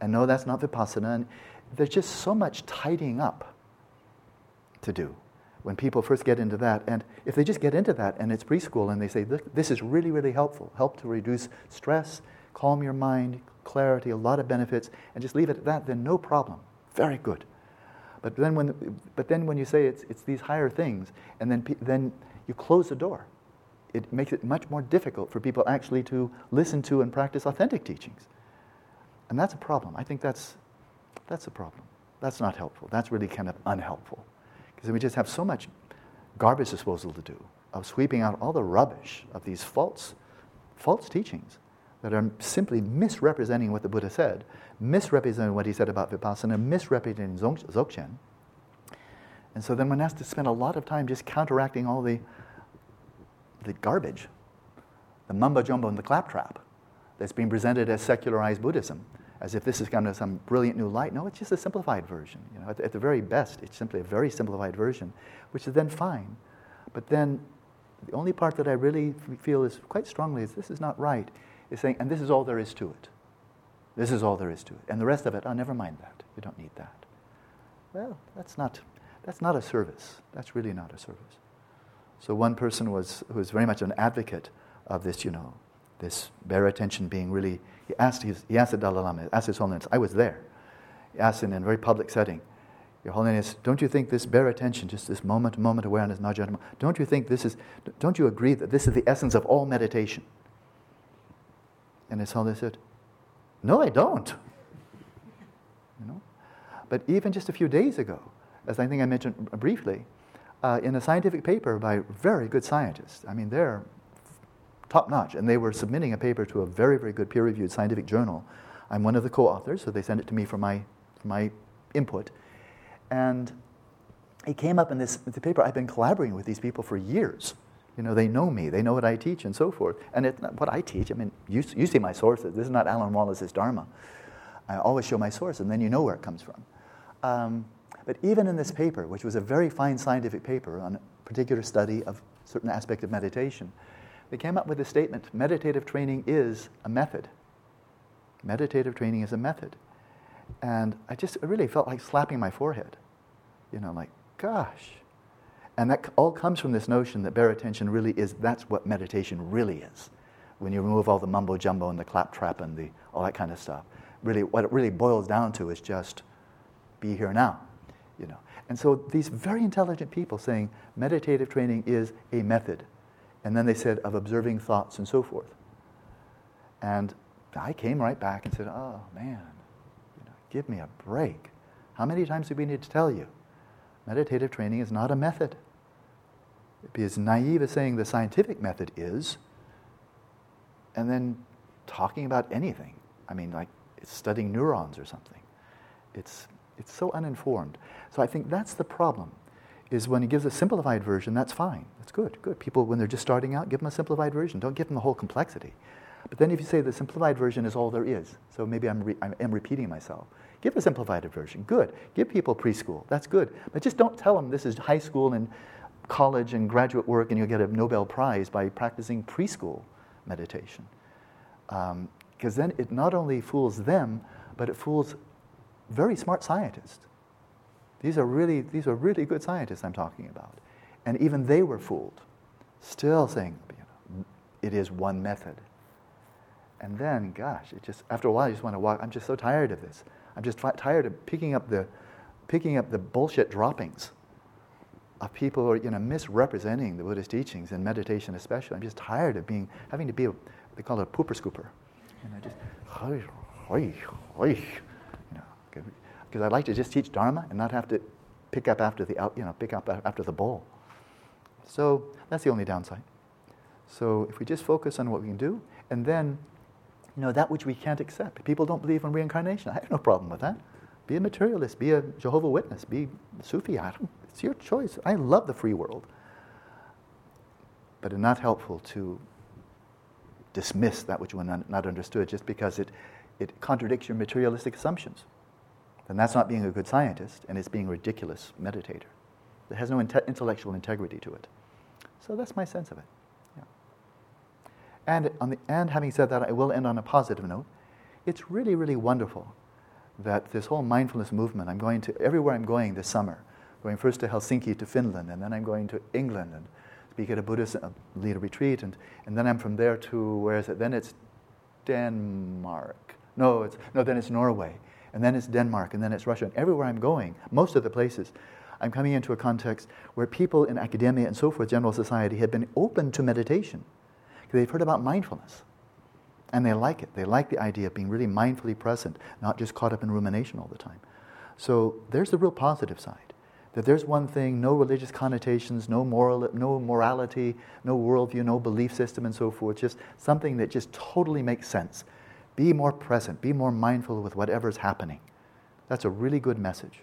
and no, that's not Vipassana. And there's just so much tidying up to do when people first get into that. And if they just get into that and it's preschool and they say, this is really, really helpful, help to reduce stress, calm your mind, clarity, a lot of benefits, and just leave it at that, then no problem. Very good. But then when, but then when you say it's, it's these higher things, and then, then you close the door, it makes it much more difficult for people actually to listen to and practice authentic teachings. And that's a problem. I think that's, that's a problem. That's not helpful. That's really kind of unhelpful. Because we just have so much garbage disposal to do of sweeping out all the rubbish of these false, false teachings that are simply misrepresenting what the Buddha said, misrepresenting what he said about Vipassana, misrepresenting Dzogchen. And so then one has to spend a lot of time just counteracting all the, the garbage, the mumbo jumbo and the claptrap that's being presented as secularized Buddhism, as if this is kind of some brilliant new light. No, it's just a simplified version. You know, at, at the very best, it's simply a very simplified version, which is then fine. But then the only part that I really feel is quite strongly is this is not right is saying, and this is all there is to it. This is all there is to it. And the rest of it, oh, never mind that. You don't need that. Well, that's not, that's not a service. That's really not a service. So one person was, who was very much an advocate of this, you know, this bare attention being really, he asked, his, he asked the Dalai Lama, he asked His Holiness, I was there. He asked in a very public setting, Your Holiness, don't you think this bare attention, just this moment to moment awareness, judgment, don't you think this is, don't you agree that this is the essence of all meditation? And His Holiness said, No, I don't. You know? But even just a few days ago, as I think I mentioned briefly, uh, in a scientific paper by very good scientists, I mean, they're top notch, and they were submitting a paper to a very, very good peer reviewed scientific journal. I'm one of the co authors, so they sent it to me for my, for my input. And it came up in this the paper. I've been collaborating with these people for years. You know, they know me, they know what I teach, and so forth. And it's not what I teach. I mean, you, you see my sources. This is not Alan Wallace's Dharma. I always show my source, and then you know where it comes from. Um, but even in this paper, which was a very fine scientific paper on a particular study of certain aspect of meditation, they came up with a statement meditative training is a method. Meditative training is a method. And I just I really felt like slapping my forehead. You know, like, gosh, and that all comes from this notion that bare attention really is, that's what meditation really is. When you remove all the mumbo jumbo and the claptrap and the, all that kind of stuff. Really, what it really boils down to is just be here now. You know. And so these very intelligent people saying meditative training is a method. And then they said of observing thoughts and so forth. And I came right back and said, oh man, you know, give me a break. How many times do we need to tell you? Meditative training is not a method It'd be as naive as saying the scientific method is, and then talking about anything. I mean, like it's studying neurons or something. It's, it's so uninformed. So I think that's the problem, is when he gives a simplified version, that's fine. That's good, good. People, when they're just starting out, give them a simplified version. Don't give them the whole complexity. But then if you say the simplified version is all there is, so maybe I'm, re- I'm repeating myself. Give a simplified version. Good. Give people preschool. That's good. But just don't tell them this is high school and college and graduate work and you'll get a Nobel Prize by practicing preschool meditation. Because um, then it not only fools them, but it fools very smart scientists. These are really, these are really good scientists I'm talking about. And even they were fooled, still saying, you know, it is one method. And then, gosh, it just, after a while, you just want to walk. I'm just so tired of this. I'm just tired of picking up the, picking up the bullshit droppings of people who are you know, misrepresenting the Buddhist teachings and meditation especially. I'm just tired of being having to be a, they call it a pooper scooper. And I just, you know, because I'd like to just teach Dharma and not have to pick up after the, you know, pick up after the bowl. So that's the only downside. So if we just focus on what we can do, and then, you know, that which we can't accept. People don't believe in reincarnation. I have no problem with that. Be a materialist, be a Jehovah Witness, be Sufi. It's your choice. I love the free world. But it's not helpful to dismiss that which not, not understood just because it, it contradicts your materialistic assumptions. Then that's not being a good scientist, and it's being a ridiculous meditator. It has no inte- intellectual integrity to it. So that's my sense of it. Yeah. And, on the, and having said that, I will end on a positive note. It's really, really wonderful that this whole mindfulness movement, I'm going to, everywhere I'm going this summer, going first to Helsinki to Finland, and then I'm going to England and speak at a Buddhist uh, leader retreat, and, and then I'm from there to, where is it? Then it's Denmark. No, it's, no, then it's Norway, and then it's Denmark, and then it's Russia. And everywhere I'm going, most of the places, I'm coming into a context where people in academia and so forth, general society, have been open to meditation. They've heard about mindfulness. And they like it. They like the idea of being really mindfully present, not just caught up in rumination all the time. So there's the real positive side. That there's one thing, no religious connotations, no moral, no morality, no worldview, no belief system, and so forth. Just something that just totally makes sense. Be more present. Be more mindful with whatever's happening. That's a really good message.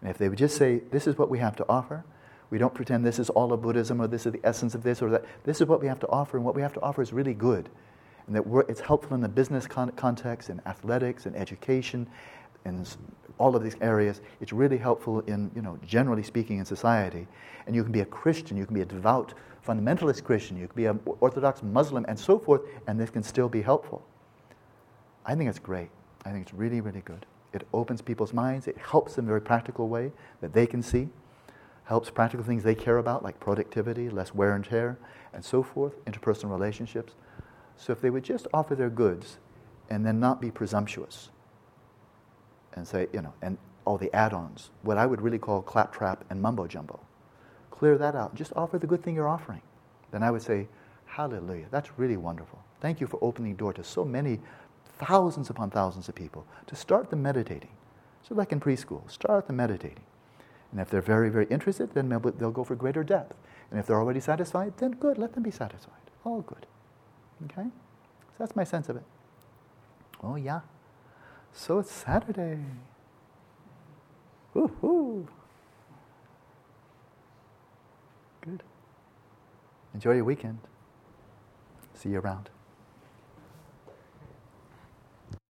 And if they would just say, "This is what we have to offer," we don't pretend this is all of Buddhism or this is the essence of this or that. This is what we have to offer, and what we have to offer is really good and that it's helpful in the business con- context, in athletics, in education, in all of these areas. It's really helpful in, you know, generally speaking, in society. And you can be a Christian, you can be a devout fundamentalist Christian, you can be an Orthodox Muslim, and so forth, and this can still be helpful. I think it's great. I think it's really, really good. It opens people's minds. It helps them in a very practical way that they can see. Helps practical things they care about, like productivity, less wear and tear, and so forth, interpersonal relationships. So if they would just offer their goods and then not be presumptuous and say, you know, and all the add ons, what I would really call claptrap and mumbo jumbo, clear that out. Just offer the good thing you're offering. Then I would say, Hallelujah. That's really wonderful. Thank you for opening the door to so many thousands upon thousands of people to start them meditating. So, like in preschool, start them meditating. And if they're very, very interested, then they'll go for greater depth. And if they're already satisfied, then good, let them be satisfied. All good. Okay? So that's my sense of it. Oh, yeah. So it's Saturday. Woohoo! Good. Enjoy your weekend. See you around.